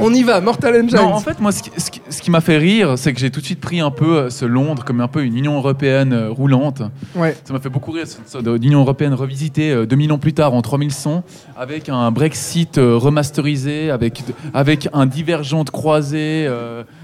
[SPEAKER 3] On y va, Mortal Engines.
[SPEAKER 4] Non, en fait, moi, ce qui, ce qui- ce qui m'a fait rire, c'est que j'ai tout de suite pris un peu euh, ce Londres comme un peu une Union européenne euh, roulante.
[SPEAKER 3] Ouais.
[SPEAKER 4] Ça m'a fait beaucoup rire, cette sorte d'Union européenne revisitée euh, 2000 ans plus tard, en 3100, avec un Brexit euh, remasterisé, avec, avec un divergent de croisé,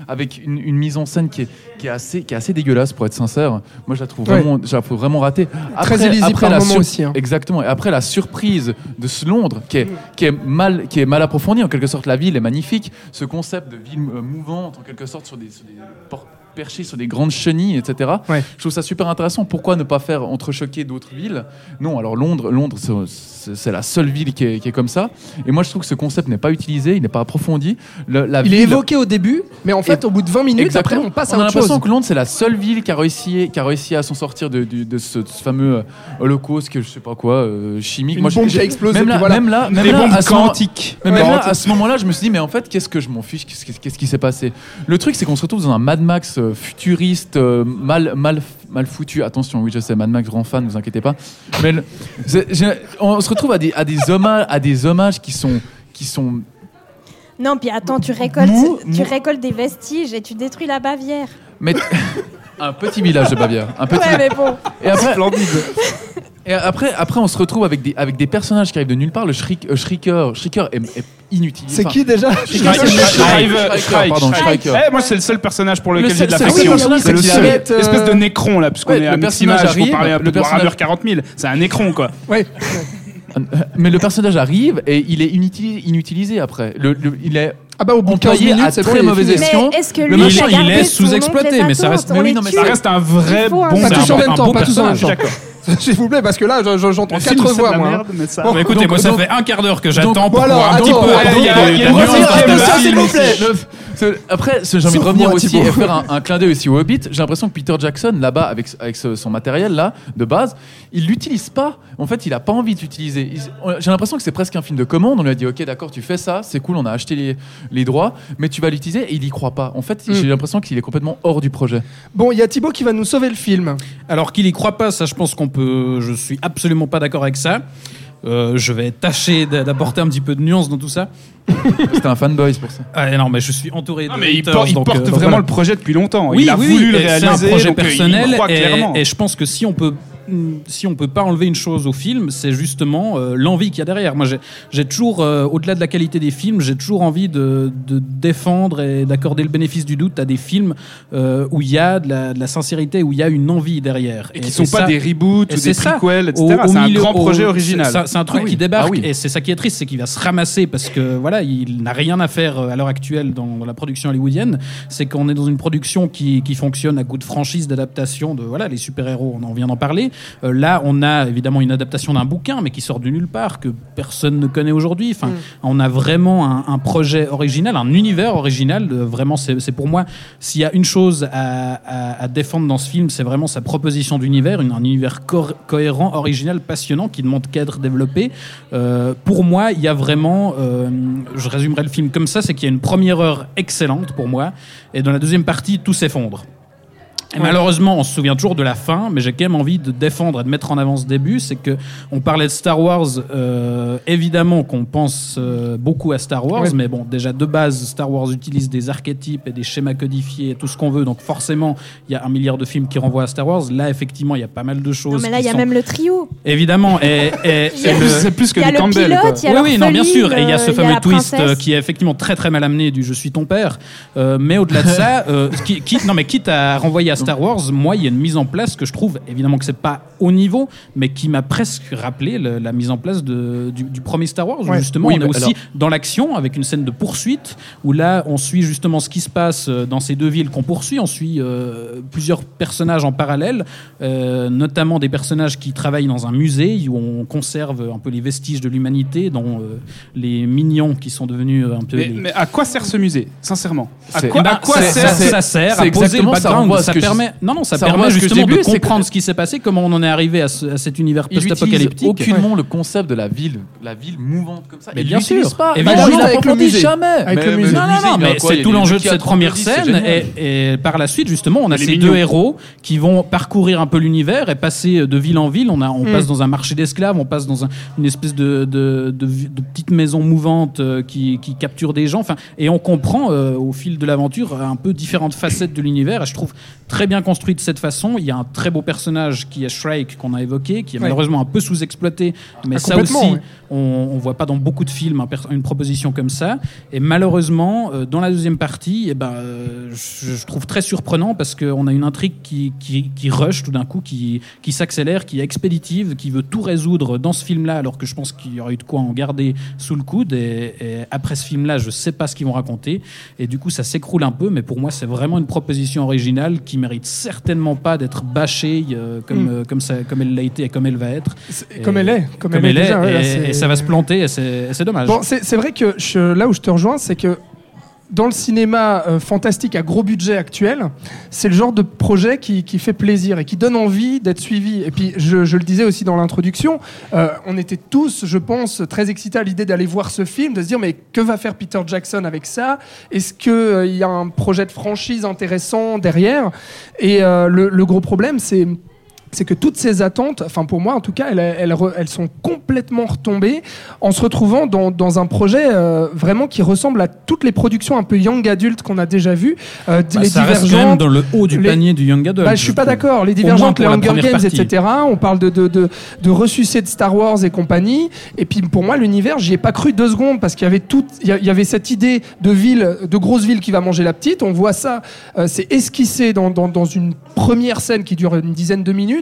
[SPEAKER 4] avec une, une mise en scène qui est, qui, est assez, qui est assez dégueulasse, pour être sincère. Moi, je la trouve
[SPEAKER 3] Ouais.
[SPEAKER 4] vraiment, je la trouve vraiment ratée.
[SPEAKER 3] Très illisible par
[SPEAKER 4] la
[SPEAKER 3] moment aussi, hein.
[SPEAKER 4] Exactement. Et après, la surprise de ce Londres, qui est, qui est, mal, qui est mal approfondie, en quelque sorte, la ville est magnifique. Ce concept de ville euh, mouvante, en quelque sorte, sur des, sur des por- perchés sur des grandes chenilles, etc.
[SPEAKER 3] Ouais.
[SPEAKER 4] Je trouve ça super intéressant. Pourquoi ne pas faire entrechoquer d'autres villes? Non, alors Londres, Londres, c'est- la seule ville qui est, qui est comme ça. Et moi, je trouve que ce concept n'est pas utilisé, il n'est pas approfondi. Le- la
[SPEAKER 3] Il est évoqué au début, mais en fait, au bout de 20 minutes,
[SPEAKER 4] Exactement.
[SPEAKER 3] après, on passe
[SPEAKER 4] a
[SPEAKER 3] à autre
[SPEAKER 4] l'impression
[SPEAKER 3] chose.
[SPEAKER 4] que Londres, c'est la seule ville qui a réussi, qui a réussi à s'en sortir de, ce, de ce fameux euh, holocauste, que je sais pas quoi, euh, chimique.
[SPEAKER 3] Une
[SPEAKER 4] je-
[SPEAKER 3] bombe qui a explosé,
[SPEAKER 4] Même là,
[SPEAKER 3] voilà.
[SPEAKER 4] même là, même
[SPEAKER 6] Des
[SPEAKER 4] là,
[SPEAKER 6] bombes
[SPEAKER 4] à moment-
[SPEAKER 6] quantiques.
[SPEAKER 4] mais même là, à ce moment-là, je me suis dit, mais en fait, qu'est-ce que je m'en fiche? Qu'est-ce qui s'est passé? Le truc, c'est qu'on se retrouve dans un Mad Max euh, futuriste, euh, mal, mal, mal foutu. Attention, oui, je sais, Mad Max, grand fan, ne vous inquiétez pas. Mais le- on se retrouve à des, à des hommages, à des hommages qui sont, qui sont
[SPEAKER 7] Non, puis attends, tu récoltes,
[SPEAKER 4] Mou-
[SPEAKER 7] tu
[SPEAKER 4] mou-
[SPEAKER 7] récoltes des vestiges et tu détruis la Bavière.
[SPEAKER 4] mais un petit village de Bavière, un petit.
[SPEAKER 7] Ouais, mais bon.
[SPEAKER 4] Et après, Et après, après, on se retrouve avec des, avec des personnages qui arrivent de nulle part. Le Shriek, euh, Shrieker, Shrieker est, est inutile.
[SPEAKER 3] C'est
[SPEAKER 4] Enfin,
[SPEAKER 3] qui déjà
[SPEAKER 4] pardon.
[SPEAKER 6] Eh, moi, c'est le seul personnage pour lequel
[SPEAKER 4] Le
[SPEAKER 6] j'ai de
[SPEAKER 4] seul- c'est le
[SPEAKER 6] l'affection.
[SPEAKER 4] seul personnage
[SPEAKER 6] C'est le
[SPEAKER 4] qui
[SPEAKER 6] seul.
[SPEAKER 3] euh,
[SPEAKER 6] Espèce de nécron, là, puisqu'on
[SPEAKER 4] Ouais,
[SPEAKER 6] est à
[SPEAKER 4] le personnage arrive,
[SPEAKER 6] parler un
[SPEAKER 4] le
[SPEAKER 6] peu de
[SPEAKER 4] personnage-
[SPEAKER 6] Warhammer 40 000. C'est un nécron, quoi.
[SPEAKER 3] Ouais.
[SPEAKER 4] Mais le personnage arrive et il est inutili- inutilisé après. Le, le- il est
[SPEAKER 3] Ah bah au bout de 15
[SPEAKER 4] Employé
[SPEAKER 3] minutes,
[SPEAKER 4] à
[SPEAKER 3] c'est
[SPEAKER 4] très
[SPEAKER 3] bon,
[SPEAKER 4] mauvais escient.
[SPEAKER 7] Mais est-ce que
[SPEAKER 4] Le
[SPEAKER 5] machin,
[SPEAKER 7] a
[SPEAKER 5] il est sous-exploité, mais ça reste- mais oui, non, mais.
[SPEAKER 6] Ça reste un vrai bon
[SPEAKER 3] Pas tous en même temps, pas tous en même
[SPEAKER 5] personnage.
[SPEAKER 3] temps. S'il vous plaît, parce que là, je- je- j'entends quatre voix, moi. hein.
[SPEAKER 6] merde, mais ça.
[SPEAKER 3] Bon,
[SPEAKER 5] Bah, écoutez,
[SPEAKER 4] Donc-
[SPEAKER 5] moi, ça
[SPEAKER 4] donc-
[SPEAKER 5] fait un quart d'heure que j'attends pour
[SPEAKER 3] voilà,
[SPEAKER 5] voir un petit peu.
[SPEAKER 6] s'il vous plaît.
[SPEAKER 4] Après, j'ai envie de revenir aussi et faire un, clin d'œil aussi au Hobbit. J'ai l'impression que Peter Jackson, là-bas, avec, son matériel là de base, il l'utilise pas. En fait, il a pas envie d'utiliser. J'ai l'impression que c'est presque un film de commande. On lui a dit, ok, d'accord, tu fais ça, c'est cool, on a acheté les, les droits, mais tu vas l'utiliser et il y croit pas. En fait,
[SPEAKER 3] Mm.
[SPEAKER 4] j'ai l'impression qu'il est complètement hors du projet.
[SPEAKER 3] Bon, il y a Thibaut qui va nous sauver le film.
[SPEAKER 5] Alors qu'il y croit pas, ça je pense qu'on peut. Je suis absolument pas d'accord avec ça. Euh, je vais tâcher d'a- d'apporter un petit peu de nuance dans tout ça.
[SPEAKER 4] C'était un fanboy, c'est pour ça.
[SPEAKER 5] Ah non, mais je suis entouré
[SPEAKER 6] Non,
[SPEAKER 5] de
[SPEAKER 6] mais il
[SPEAKER 5] haters,
[SPEAKER 6] porte, il
[SPEAKER 5] donc,
[SPEAKER 6] porte
[SPEAKER 5] euh, donc
[SPEAKER 6] vraiment
[SPEAKER 5] voilà.
[SPEAKER 6] le projet depuis longtemps.
[SPEAKER 5] Oui,
[SPEAKER 6] il a
[SPEAKER 5] oui,
[SPEAKER 6] voulu
[SPEAKER 5] oui,
[SPEAKER 6] le réaliser.
[SPEAKER 5] C'est un projet
[SPEAKER 6] donc, euh, il
[SPEAKER 5] personnel
[SPEAKER 6] croit
[SPEAKER 5] et,
[SPEAKER 6] clairement.
[SPEAKER 5] et je pense que si on peut si on peut pas enlever une chose au film, c'est justement euh, l'envie qu'il y a derrière. Moi, j'ai- j'ai toujours, euh, au-delà de la qualité des films, j'ai toujours envie de, de défendre et d'accorder le bénéfice du doute à des films euh, où il y a de la, de la sincérité, où il y a une envie derrière.
[SPEAKER 6] Et qui sont pas
[SPEAKER 5] ça-
[SPEAKER 6] des reboots
[SPEAKER 5] et
[SPEAKER 6] ou des prequels, etc. C'est un grand
[SPEAKER 5] au-
[SPEAKER 6] projet original.
[SPEAKER 5] c'est- un truc
[SPEAKER 4] Ah oui.
[SPEAKER 5] qui débarque
[SPEAKER 4] Ah oui.
[SPEAKER 5] et c'est ça qui est triste, c'est qu'il va se ramasser parce que voilà, il n'a rien à faire à l'heure actuelle dans, dans la production hollywoodienne. C'est qu'on est dans une production qui, qui fonctionne à coup de franchise d'adaptation de voilà les super héros. On en vient d'en parler. Euh, là, on a évidemment une adaptation d'un bouquin, mais qui sort de nulle part que personne ne connaît aujourd'hui. Enfin, on a vraiment un, un projet original, un univers original. Euh, vraiment, c'est pour moi s'il y a une chose à, à- à défendre dans ce film, c'est vraiment sa proposition d'univers, un univers co- cohérent, original, passionnant, qui ne demande qu'à être développé. Euh, pour moi, il y a vraiment, je résumerai le film comme ça, c'est qu'il y a une première heure excellente pour moi, et dans la deuxième partie, tout s'effondre. Et malheureusement, on se souvient toujours de la fin, mais j'ai quand même envie de défendre et de mettre en avant ce début. C'est que on parlait de Star Wars, euh, évidemment qu'on pense euh, beaucoup à Star Wars, mais bon, déjà de base, Star Wars utilise des archétypes et des schémas codifiés, et tout ce qu'on veut. Donc forcément, il y a un milliard de films qui renvoient à Star Wars. Là, effectivement, il y a pas mal de choses.
[SPEAKER 7] Non, mais là, il y a
[SPEAKER 5] sont-
[SPEAKER 7] même le trio.
[SPEAKER 5] Évidemment, et, et- et le-
[SPEAKER 6] C'est plus que
[SPEAKER 7] Il y a
[SPEAKER 6] du Campbell.
[SPEAKER 7] pilote, y a
[SPEAKER 5] oui, oui, non, bien sûr. Et il y a ce
[SPEAKER 7] euh,
[SPEAKER 5] fameux
[SPEAKER 7] la
[SPEAKER 5] twist
[SPEAKER 7] princesse.
[SPEAKER 5] qui est effectivement très très mal amené du Je suis ton père. Euh, mais au-delà de ça, euh, qui, qui- non, mais quitte à renvoyer à Star Wars, moi, il y a une mise en place que je trouve, évidemment que c'est pas au niveau, mais qui m'a presque rappelé le- la mise en place de, du, du premier Star Wars. Où
[SPEAKER 3] Ouais.
[SPEAKER 5] justement,
[SPEAKER 4] Oui,
[SPEAKER 5] on est
[SPEAKER 4] mais
[SPEAKER 5] aussi
[SPEAKER 4] alors-
[SPEAKER 5] dans l'action avec une scène de poursuite où là, on suit justement ce qui se passe euh, dans ces deux villes qu'on poursuit. On suit euh, plusieurs personnages en parallèle, euh, notamment des personnages qui travaillent dans un musée où on conserve un peu les vestiges de l'humanité, dont euh, les mignons qui sont devenus euh, un peu.
[SPEAKER 6] Mais,
[SPEAKER 5] les-
[SPEAKER 6] mais à quoi sert ce musée, sincèrement? À quoi, à quoi
[SPEAKER 5] ça,
[SPEAKER 6] sert
[SPEAKER 5] ça- sert à poser le
[SPEAKER 4] ça
[SPEAKER 5] background.
[SPEAKER 4] à je-
[SPEAKER 5] permet, non, non, ça, permet justement de
[SPEAKER 4] que-
[SPEAKER 5] comprendre ce qui s'est passé, comment on en est arrivé à, ce- à cet univers post-apocalyptique.
[SPEAKER 4] aucunement le concept de la ville, la ville mouvante comme ça.
[SPEAKER 5] Mais
[SPEAKER 4] il
[SPEAKER 5] bien sûr.
[SPEAKER 4] pas.
[SPEAKER 5] Évidemment,
[SPEAKER 4] il
[SPEAKER 3] juste avec le musée.
[SPEAKER 4] jamais.
[SPEAKER 3] Avec le musée.
[SPEAKER 5] Non, non, non, mais c'est
[SPEAKER 4] a
[SPEAKER 5] tout l'enjeu de cette première scène. Et, et par la suite, justement, on a ces deux héros qui vont parcourir un peu l'univers et passer de ville en ville. On, a, on
[SPEAKER 3] Mm.
[SPEAKER 5] passe dans un marché d'esclaves, on passe dans un- une espèce de, de, de, de petite maison mouvante euh, qui, qui capture des gens. Enfin, et on comprend euh, au fil de l'aventure un peu différentes facettes de l'univers. Et je trouve très bien construit de cette façon. Il y a un très beau personnage qui est Shrike qu'on a évoqué, qui est
[SPEAKER 3] Ouais.
[SPEAKER 5] malheureusement un peu sous-exploité, mais
[SPEAKER 3] Ah,
[SPEAKER 5] ça aussi,
[SPEAKER 3] ouais.
[SPEAKER 5] on, on voit pas dans beaucoup de films un une proposition comme ça. Et malheureusement, euh, dans la deuxième partie, eh ben, euh, je, je trouve très surprenant parce qu'on a une intrigue qui, qui, qui rush tout d'un coup, qui, qui s'accélère, qui est expéditive, qui veut tout résoudre dans ce film-là, alors que je pense qu'il y aurait eu de quoi en garder sous le coude. Et, et après ce film-là, je sais pas ce qu'ils vont raconter. Et du coup, ça s'écroule un peu, mais pour moi, c'est vraiment une proposition originale qui mérite certainement pas d'être bâchée euh, comme,
[SPEAKER 3] Mm.
[SPEAKER 5] euh, comme, ça, comme elle l'a été et comme elle va être.
[SPEAKER 3] Comme elle est. Comme,
[SPEAKER 5] Comme elle est,
[SPEAKER 3] déjà, ouais, là,
[SPEAKER 5] et, ça va se planter, et c'est dommage.
[SPEAKER 3] Bon, c'est c'est vrai que je- là où je te rejoins, c'est que dans le cinéma euh, fantastique à gros budget actuel, c'est le genre de projet qui, fait plaisir et qui donne envie d'être suivi. Et puis, je, le disais aussi dans l'introduction, euh, on était tous, je pense, très excités à l'idée d'aller voir ce film, de se dire, mais que va faire Peter Jackson avec ça? Est-ce qu'il y a un projet de franchise intéressant derrière? Et euh, le gros problème, c'est c'est que toutes ces attentes, enfin pour moi en tout cas, elles, elles, re- elles sont complètement retombées en se retrouvant dans, dans un projet euh, vraiment qui ressemble à toutes les productions un peu young adult qu'on a déjà vues. Euh,
[SPEAKER 5] Bah,
[SPEAKER 3] les
[SPEAKER 5] ça reste quand même dans le haut du
[SPEAKER 3] les-
[SPEAKER 5] panier du Young Adult.
[SPEAKER 3] Bah, je suis pas d'accord. Les divergentes, les Hunger Games,
[SPEAKER 5] partie.
[SPEAKER 3] etc. On parle de, de, de, de ressucés de Star Wars et compagnie. Et puis pour moi, l'univers, j'y ai pas cru deux secondes parce qu'il y avait tout, il y a- il y avait cette idée de ville, de grosse ville qui va manger la petite. On voit ça, euh, c'est esquissé dans, dans, dans une première scène qui dure une dizaine de minutes,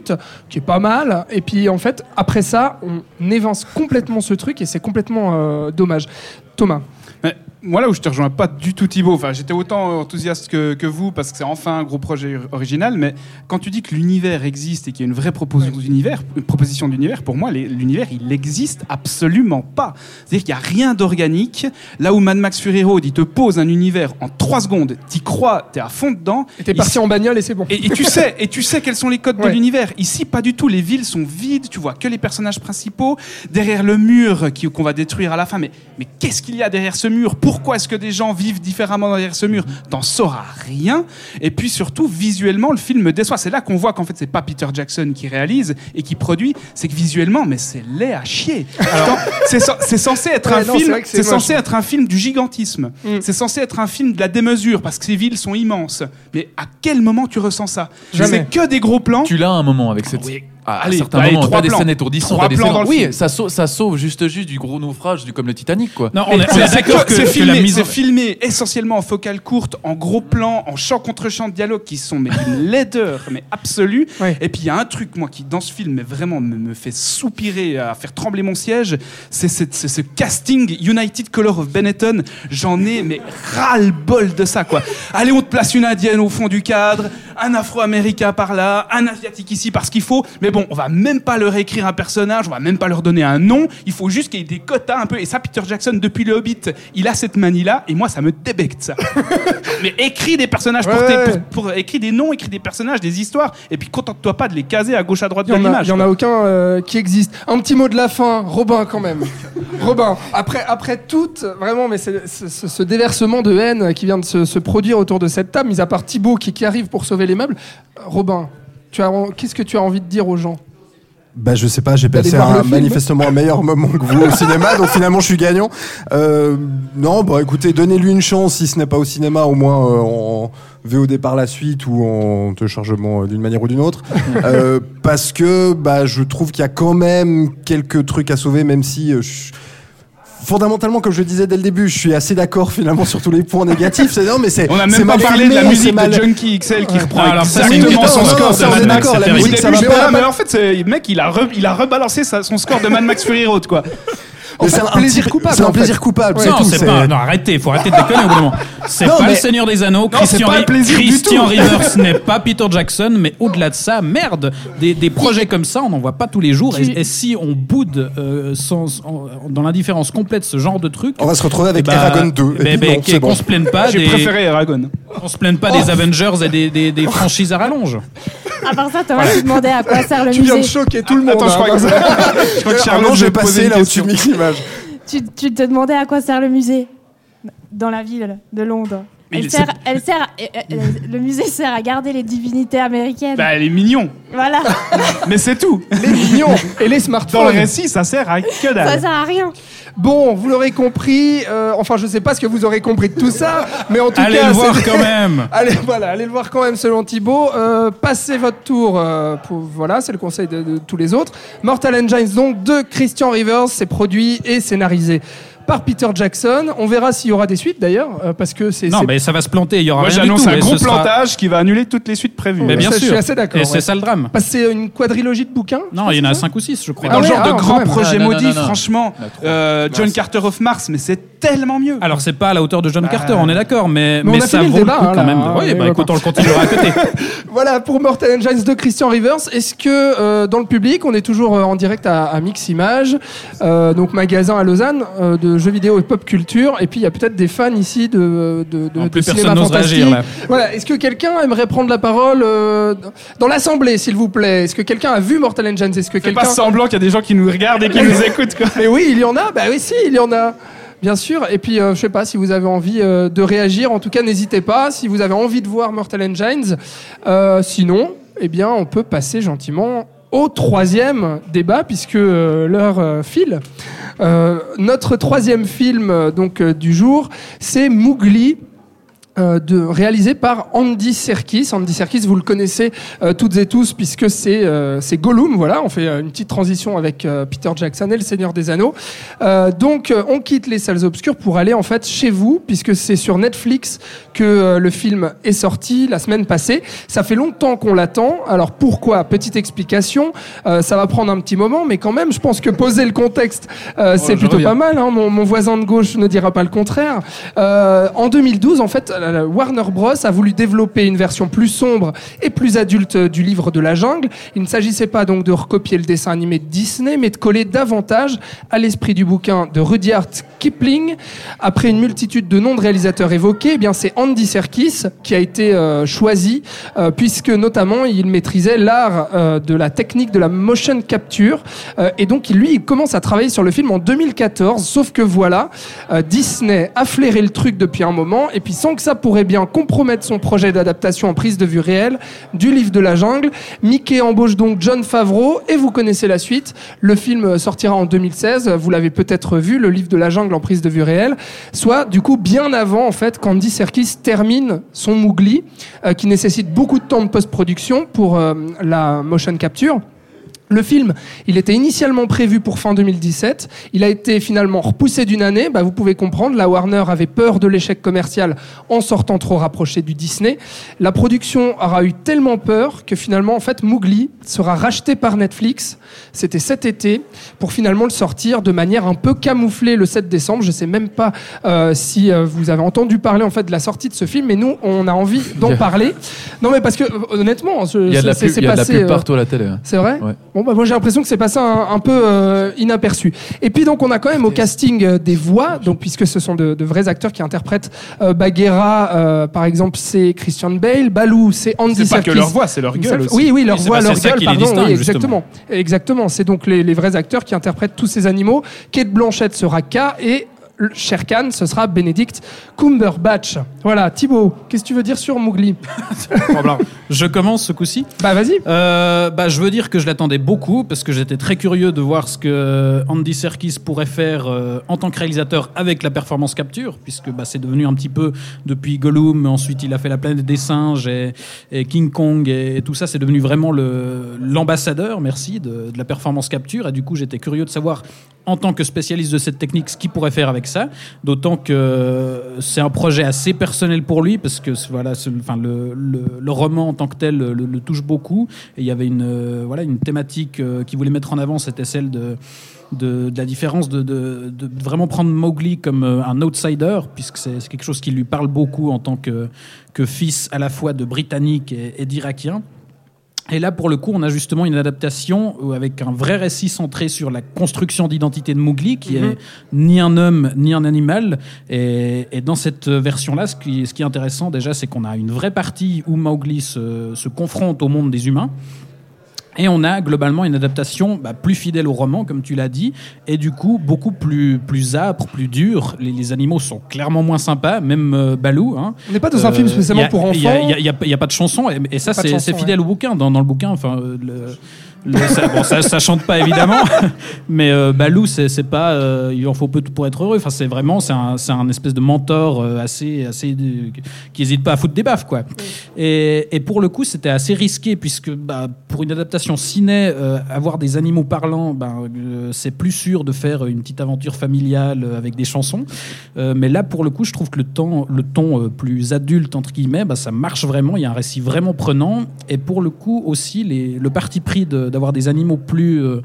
[SPEAKER 3] qui est pas mal. Et puis en fait, après ça, on évance complètement ce truc et c'est complètement euh, dommage. Thomas.
[SPEAKER 6] Moi, là où je te rejoins pas du tout, Thibaut, enfin, j'étais autant enthousiaste que, que vous parce que c'est enfin un gros projet or- original, mais quand tu dis que l'univers existe et qu'il y a une vraie proposi- d'univers- une proposition d'univers, pour moi, l'univers, il n'existe absolument pas. C'est-à-dire qu'il n'y a rien d'organique. Là où Mad Max Fury Road, il te pose un univers en trois secondes, t'y crois, t'es à fond dedans.
[SPEAKER 3] Et t'es parti en bagnole et c'est bon.
[SPEAKER 6] et, et tu sais, et tu sais quels sont les codes
[SPEAKER 3] Ouais.
[SPEAKER 6] de l'univers. Ici, pas du tout. Les villes sont vides. Tu vois que les personnages principaux derrière le mur qu'on va détruire à la fin. Mais, mais qu'est-ce qu'il y a derrière ce mur Pourquoi est-ce que des gens vivent différemment derrière ce mur T'en sauras rien. Et puis surtout, visuellement, le film me déçoit. C'est là qu'on voit qu'en fait, c'est pas Peter Jackson qui réalise et qui produit. C'est que visuellement, mais c'est laid à chier. C'est censé être
[SPEAKER 3] Ouais,
[SPEAKER 6] un
[SPEAKER 3] non,
[SPEAKER 6] film.
[SPEAKER 3] c'est
[SPEAKER 6] censé être un film du gigantisme.
[SPEAKER 3] Mm.
[SPEAKER 6] C'est censé être un film de la démesure parce que ces villes sont immenses. Mais à quel moment tu ressens ça? C'est que des gros plans.
[SPEAKER 4] Tu l'as un moment avec cette.
[SPEAKER 6] Oui.
[SPEAKER 4] À
[SPEAKER 6] Allez,
[SPEAKER 4] certains
[SPEAKER 6] allez,
[SPEAKER 4] moments, t'as des scènes étourdissantes, des
[SPEAKER 6] plans
[SPEAKER 4] scènes- oui,
[SPEAKER 6] film.
[SPEAKER 4] ça sauve, ça sauve juste juste du gros naufrage, du, comme le Titanic, quoi.
[SPEAKER 5] Non, on est, d'accord que,
[SPEAKER 6] que-
[SPEAKER 5] que
[SPEAKER 6] c'est
[SPEAKER 5] la
[SPEAKER 6] filmé,
[SPEAKER 5] mise en...
[SPEAKER 6] c'est filmé essentiellement en focale courte, en gros plan, en chant contre chant de dialogue qui sont mais d'une laideur mais absolue.
[SPEAKER 3] Ouais.
[SPEAKER 6] Et puis il y a un truc moi qui dans ce film mais vraiment me, me fait soupirer, à faire trembler mon siège, c'est ce casting United Color of Benetton. J'en ai mais ras le bol de ça quoi. Allez on te place une indienne au fond du cadre, un Afro-américain par là, un asiatique ici parce qu'il faut. Mais bon on va même pas leur écrire un personnage, on va même pas leur donner un nom. Il faut juste qu'il y ait des quotas un peu. Et ça Peter Jackson depuis le Hobbit, il a cette manie là et moi ça me débecte ça. mais écris des personnages pour,
[SPEAKER 3] Ouais,
[SPEAKER 6] tes- pour, pour- écris des noms, écris des personnages, des histoires, et puis contente-toi pas de les caser à gauche à droite de l'image.
[SPEAKER 3] il y en a aucun euh, qui existe. Un petit mot de la fin, Robin quand même. Robin, après, après tout, vraiment, mais c'est c'est- ce, ce déversement de haine qui vient de se, se produire autour de cette table, mis à part Thibaut qui, qui arrive pour sauver les meubles, euh, Robin, tu as, qu'est-ce que tu as envie de dire aux gens?
[SPEAKER 8] Bah je sais pas, j'ai passé un, manifestement un meilleur moment que vous au cinéma, donc finalement je suis gagnant. Euh, non, bah écoutez, donnez-lui une chance si ce n'est pas au cinéma, au moins euh, en VOD par la suite ou en téléchargement euh, d'une manière ou d'une autre. Euh, parce que bah je trouve qu'il y a quand même quelques trucs à sauver, même si euh, je- Fondamentalement, comme je le disais dès le début, je suis assez d'accord finalement sur tous les points négatifs. C'est non, mais c'est
[SPEAKER 6] On a
[SPEAKER 8] c'est
[SPEAKER 6] même pas
[SPEAKER 8] mal
[SPEAKER 6] parlé de la musique
[SPEAKER 8] c'est mal-
[SPEAKER 6] de Junkie XL qui reprend
[SPEAKER 5] alors ça, c'est une
[SPEAKER 6] son score de Mad Max.
[SPEAKER 8] d'accord, la musique,
[SPEAKER 6] début,
[SPEAKER 8] ça va pas.
[SPEAKER 6] mais en fait, mec, il a, re- il a rebalancé son score de Mad Max Fury Road, quoi.
[SPEAKER 8] C'est un
[SPEAKER 3] plaisir coupable,
[SPEAKER 8] C'est un plaisir coupable.
[SPEAKER 5] non, c'est pas. Non, arrêtez, faut arrêter de déconner au bout d'un moment. C'est
[SPEAKER 8] Non,
[SPEAKER 5] pas
[SPEAKER 8] mais-
[SPEAKER 5] le Seigneur des Anneaux.
[SPEAKER 6] c'est
[SPEAKER 5] Christian,
[SPEAKER 6] pas plaisir du
[SPEAKER 5] Christian
[SPEAKER 6] tout.
[SPEAKER 5] Rivers n'est pas Peter Jackson, mais au-delà de ça, merde, des, des projets comme ça, on n'en voit pas tous les jours. Et, et si on boude euh, sans- en- dans l'indifférence complète ce genre de truc,
[SPEAKER 8] On va se retrouver avec
[SPEAKER 5] ben,
[SPEAKER 8] Eragon 2.
[SPEAKER 5] eh ben,
[SPEAKER 8] Et non, c'est
[SPEAKER 5] qu'on
[SPEAKER 8] bon.
[SPEAKER 5] se plaigne pas
[SPEAKER 6] J'ai
[SPEAKER 5] des,
[SPEAKER 6] préféré Eragon.
[SPEAKER 5] on se plaigne pas
[SPEAKER 8] Oh.
[SPEAKER 5] des Avengers et des, des, des franchises à rallonge.
[SPEAKER 7] À part ça, Thomas, tu demandais à quoi sert le
[SPEAKER 3] Tu viens de
[SPEAKER 7] musée.
[SPEAKER 3] choquer tout le monde.
[SPEAKER 6] Attends, je
[SPEAKER 3] hein.
[SPEAKER 6] crois que, je crois que Charlotte
[SPEAKER 8] non, j'ai passé là au-dessus de
[SPEAKER 7] Tu te demandais à quoi sert le musée? Dans la ville de Londres. Elle sert, elle sert, à- euh, euh, le musée sert à garder les divinités américaines.
[SPEAKER 6] Bah, elle est mignon,
[SPEAKER 7] voilà,
[SPEAKER 6] mais c'est tout.
[SPEAKER 3] Les mignons et les
[SPEAKER 6] Dans le
[SPEAKER 3] smartphones.
[SPEAKER 6] récit, ça sert à que
[SPEAKER 7] ça
[SPEAKER 6] dalle.
[SPEAKER 7] sert à rien.
[SPEAKER 3] Bon, vous l'aurez compris. euh, enfin, je sais pas ce que vous aurez compris de tout ça, mais en tout
[SPEAKER 5] Allez
[SPEAKER 3] cas,
[SPEAKER 5] le voir quand même.
[SPEAKER 3] Allez, voilà, allez le voir quand même selon Thibaut. Euh, passez votre tour. euh, pour, voilà, c'est le conseil de, de tous les autres. Mortal Engines, donc, de Christian Rivers. C'est produit et scénarisé par Peter Jackson. On verra s'il y aura des suites d'ailleurs, euh, parce que c'est.
[SPEAKER 5] Non, mais ça va se planter. Il y aura
[SPEAKER 6] Moi,
[SPEAKER 5] rien du
[SPEAKER 6] j'annonce
[SPEAKER 5] tout.
[SPEAKER 6] un gros
[SPEAKER 5] sera-
[SPEAKER 6] plantage qui va annuler toutes les suites prévues.
[SPEAKER 5] Mais bien
[SPEAKER 3] Ça, je
[SPEAKER 5] sûr.
[SPEAKER 3] suis assez d'accord,
[SPEAKER 5] Et c'est ça le drame.
[SPEAKER 3] Parce que c'est une quadrilogie de bouquins.
[SPEAKER 5] Non, il y en a 5 ou 6, je crois.
[SPEAKER 6] Mais dans
[SPEAKER 3] Ah
[SPEAKER 6] le genre
[SPEAKER 3] ah,
[SPEAKER 6] de
[SPEAKER 4] non,
[SPEAKER 6] maudits,
[SPEAKER 4] non, non.
[SPEAKER 6] franchement, euh, John Carter of Mars, mais c'est tellement mieux.
[SPEAKER 5] Alors c'est pas à la hauteur de John Carter, on est d'accord, mais,
[SPEAKER 3] Mais on
[SPEAKER 5] mais
[SPEAKER 3] a
[SPEAKER 5] ça vaut
[SPEAKER 3] le
[SPEAKER 5] le
[SPEAKER 3] débat,
[SPEAKER 5] coup
[SPEAKER 3] hein,
[SPEAKER 5] quand même.
[SPEAKER 3] hein,
[SPEAKER 5] oui,
[SPEAKER 3] oui,
[SPEAKER 5] bah écoute, on le continuera à côté.
[SPEAKER 3] Voilà pour Mortal Engines de Christian Rivers. Est-ce que euh, dans le public, on est toujours euh, en direct à, à Mix Images, euh, donc magasin à Lausanne euh, de jeux vidéo et pop culture, et puis il y a peut-être des fans ici de, de, de,
[SPEAKER 5] Non,
[SPEAKER 3] de
[SPEAKER 5] plus
[SPEAKER 3] cinéma fantastique.
[SPEAKER 5] réagir, là.
[SPEAKER 3] Voilà. Est-ce que quelqu'un aimerait prendre la parole euh, dans l'assemblée, s'il vous plaît? Est-ce que quelqu'un a vu Mortal Engines? Est-ce que
[SPEAKER 6] Fais pas
[SPEAKER 3] quelqu'un
[SPEAKER 6] semblant qu'il y a des gens qui nous regardent et qui nous écoutent. Quoi.
[SPEAKER 3] mais oui, il y en a. Bah oui, si, il y en a. Bien sûr. Et puis, euh, je sais pas si vous avez envie euh, de réagir. En tout cas, n'hésitez pas. Si vous avez envie de voir Mortal Engines. Euh, sinon, eh bien, on peut passer gentiment au troisième débat puisque euh, l'heure file. Notre troisième film donc du jour, c'est Mowgli. Euh, de, réalisé par Andy Serkis. Andy Serkis, vous le connaissez euh, toutes et tous puisque c'est euh, c'est Gollum. Voilà, on fait euh, une petite transition avec euh, Peter Jackson et le Seigneur des Anneaux. Euh, donc, euh, on quitte les salles obscures pour aller en fait chez vous puisque c'est sur Netflix que le film est sorti la semaine passée. Ça fait longtemps qu'on l'attend. Alors pourquoi? Petite explication. Euh, ça va prendre un petit moment, mais quand même, je pense que poser le contexte, euh, c'est plutôt
[SPEAKER 6] reviens.
[SPEAKER 3] pas mal. hein. Mon, mon voisin de gauche ne dira pas le contraire. Euh, en 2012, en fait, la Warner Bros a voulu développer une version plus sombre et plus adulte du livre de la jungle. Il ne s'agissait pas donc de recopier le dessin animé de Disney, mais de coller davantage à l'esprit du bouquin de Rudyard Kipling. Après une multitude de noms de réalisateurs évoqués, eh bien c'est Andy Serkis qui a été euh, choisi, euh, puisque notamment il maîtrisait l'art euh, de la technique de la motion capture, Euh, et donc lui il commence à travailler sur le film en 2014. Sauf que voilà, euh, Disney a flairé le truc depuis un moment, et puis sans que ça pourrait bien compromettre son projet d'adaptation en prise de vue réelle du livre de la jungle, Mickey embauche donc John Favreau, et vous connaissez la suite. Le film sortira en 2016. Vous l'avez peut-être vu, le livre de la jungle en prise de vue réelle, soit du coup bien avant en fait qu'Andy Serkis termine son Mowgli, euh, qui nécessite beaucoup de temps de post-production pour euh, la motion capture. Le film, il était initialement prévu pour fin 2017. Il a été finalement repoussé d'une année. Bah, vous pouvez comprendre, la Warner avait peur de l'échec commercial en sortant trop rapproché du Disney. La production aura eu tellement peur que finalement, en fait, Mowgli sera racheté par Netflix. C'était cet été pour finalement le sortir de manière un peu camouflée le 7 décembre. Je sais même pas euh, si euh, vous avez entendu parler en fait de la sortie de ce film, mais nous, on a envie d'en parler. Non, mais parce que euh, honnêtement,
[SPEAKER 4] Il y a de la
[SPEAKER 3] c'est-
[SPEAKER 4] pub,
[SPEAKER 3] c'est
[SPEAKER 4] il y a de la
[SPEAKER 3] passé,
[SPEAKER 4] pub partout à la télé. hein.
[SPEAKER 3] c'est vrai?
[SPEAKER 4] Ouais.
[SPEAKER 3] Bon, bah, moi j'ai l'impression que c'est passé un, un peu euh, inaperçu. Et puis donc on a quand même au casting euh, des voix, donc puisque ce sont de, de vrais acteurs qui interprètent euh, Bagheera, euh, par exemple c'est Christian Bale, Baloo c'est Andy
[SPEAKER 6] C'est pas que
[SPEAKER 3] Serkis.
[SPEAKER 6] leur voix, c'est leur gueule aussi.
[SPEAKER 3] Oui, oui, leur
[SPEAKER 5] Oui,
[SPEAKER 3] voix, leur gueule, pardon, oui,
[SPEAKER 5] justement.
[SPEAKER 3] exactement. Exactement, c'est donc les, les vrais acteurs qui interprètent tous ces animaux. Kate Blanchett sera K et Khan, ce sera Benedict Cumberbatch. Voilà, Thibaut, qu'est-ce que tu veux dire sur Mowgli
[SPEAKER 5] Je commence ce coup-ci.
[SPEAKER 3] Bah vas-y.
[SPEAKER 5] Euh, bah, je veux dire que je l'attendais beaucoup parce que j'étais très curieux de voir ce que Andy Serkis pourrait faire euh, en tant que réalisateur avec la performance capture, puisque bah, c'est devenu un petit peu depuis Gollum, ensuite il a fait la planète des singes et, et King Kong et, tout ça, c'est devenu vraiment l'ambassadeur, merci, de, de la performance capture. Et du coup, j'étais curieux de savoir en tant que spécialiste de cette technique ce qu'il pourrait faire avec ça, d'autant que c'est un projet assez personnel pour lui parce que voilà, enfin, le, roman en tant que tel le, touche beaucoup et il y avait une, euh, voilà, une thématique euh, qu'il voulait mettre en avant, c'était celle de, la différence de, vraiment prendre Mowgli comme euh, un outsider, puisque c'est quelque chose qui lui parle beaucoup en tant que, que fils à la fois de Britannique et, et d'Irakien. Et là, pour le coup, on a justement une adaptation euh, avec un vrai récit centré sur la construction d'identité de Mowgli, qui est ni un homme ni un animal. Et, et dans cette version-là, ce qui, ce qui est intéressant déjà, c'est qu'on a une vraie partie où Mowgli se, se confronte au monde des humains. Et on a globalement une adaptation bah, plus fidèle au roman, comme tu l'as dit, et du coup beaucoup plus, plus âpre, plus dur. Les, les animaux sont clairement moins sympas, même euh, Balou. Hein.
[SPEAKER 3] On n'est pas dans un film spécialement
[SPEAKER 5] y a-
[SPEAKER 3] pour enfants.
[SPEAKER 5] Il n'y a, pas de chanson, et, et ça, c'est fidèle au bouquin. Dans, dans le bouquin, enfin, euh, le- le- ça, bon, ça, ça chante pas évidemment, mais euh, Balou, c'est pas, euh, il en faut peu pour être heureux. Enfin, c'est vraiment, c'est un, un espèce de mentor euh, assez, assez, euh, qui hésite pas à foutre des baffes, quoi. Et, et pour le coup, c'était assez risqué puisque bah, pour une adaptation ciné, avoir des animaux parlants, euh, c'est plus sûr de faire une petite aventure familiale avec des chansons. Mais là, pour le coup, je trouve que le, temps, le ton plus adulte, entre guillemets, bah, ça marche vraiment. Il y a un récit vraiment prenant. Et pour le coup, aussi, les, le parti pris de- d'avoir des animaux plus, euh,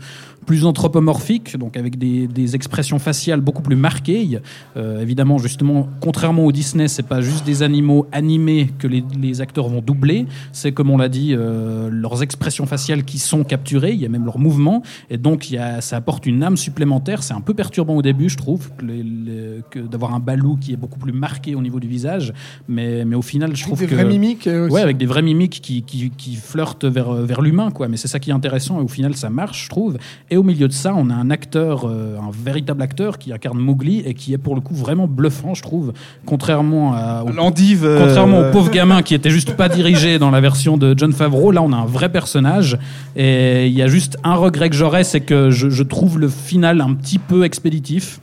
[SPEAKER 5] plus anthropomorphiques, donc avec des, des expressions faciales beaucoup plus marquées. Euh, évidemment, justement, contrairement au Disney, c'est pas juste des animaux animés que les, les acteurs vont doubler. C'est, comme on l'a dit, euh, leurs expressions faciales qui sont capturées. Il y a même leurs mouvements. Et donc, il y a, ça apporte une âme supplémentaire. C'est un peu perturbant au début, je trouve, que que d'avoir un balou qui est beaucoup plus marqué au niveau du visage. Mais, mais au final, je trouve
[SPEAKER 3] des
[SPEAKER 5] que.
[SPEAKER 3] vraies mimiques. euh, aussi.
[SPEAKER 5] Ouais, avec des vraies mimiques qui, qui, qui flirtent vers, vers l'humain, quoi. Mais c'est ça qui est intéressant et au final, ça marche, je trouve. Et au milieu de ça, on a un acteur, euh, un véritable acteur qui incarne Mowgli et qui est pour le coup vraiment bluffant, je trouve. Contrairement à, au,
[SPEAKER 6] L'endive. euh,
[SPEAKER 5] contrairement au pauvre gamin qui était juste pas dirigé dans la version de John Favreau, là, on a un vrai personnage. Et il y a juste un regret que j'aurais, c'est que je, je trouve le final un petit peu expéditif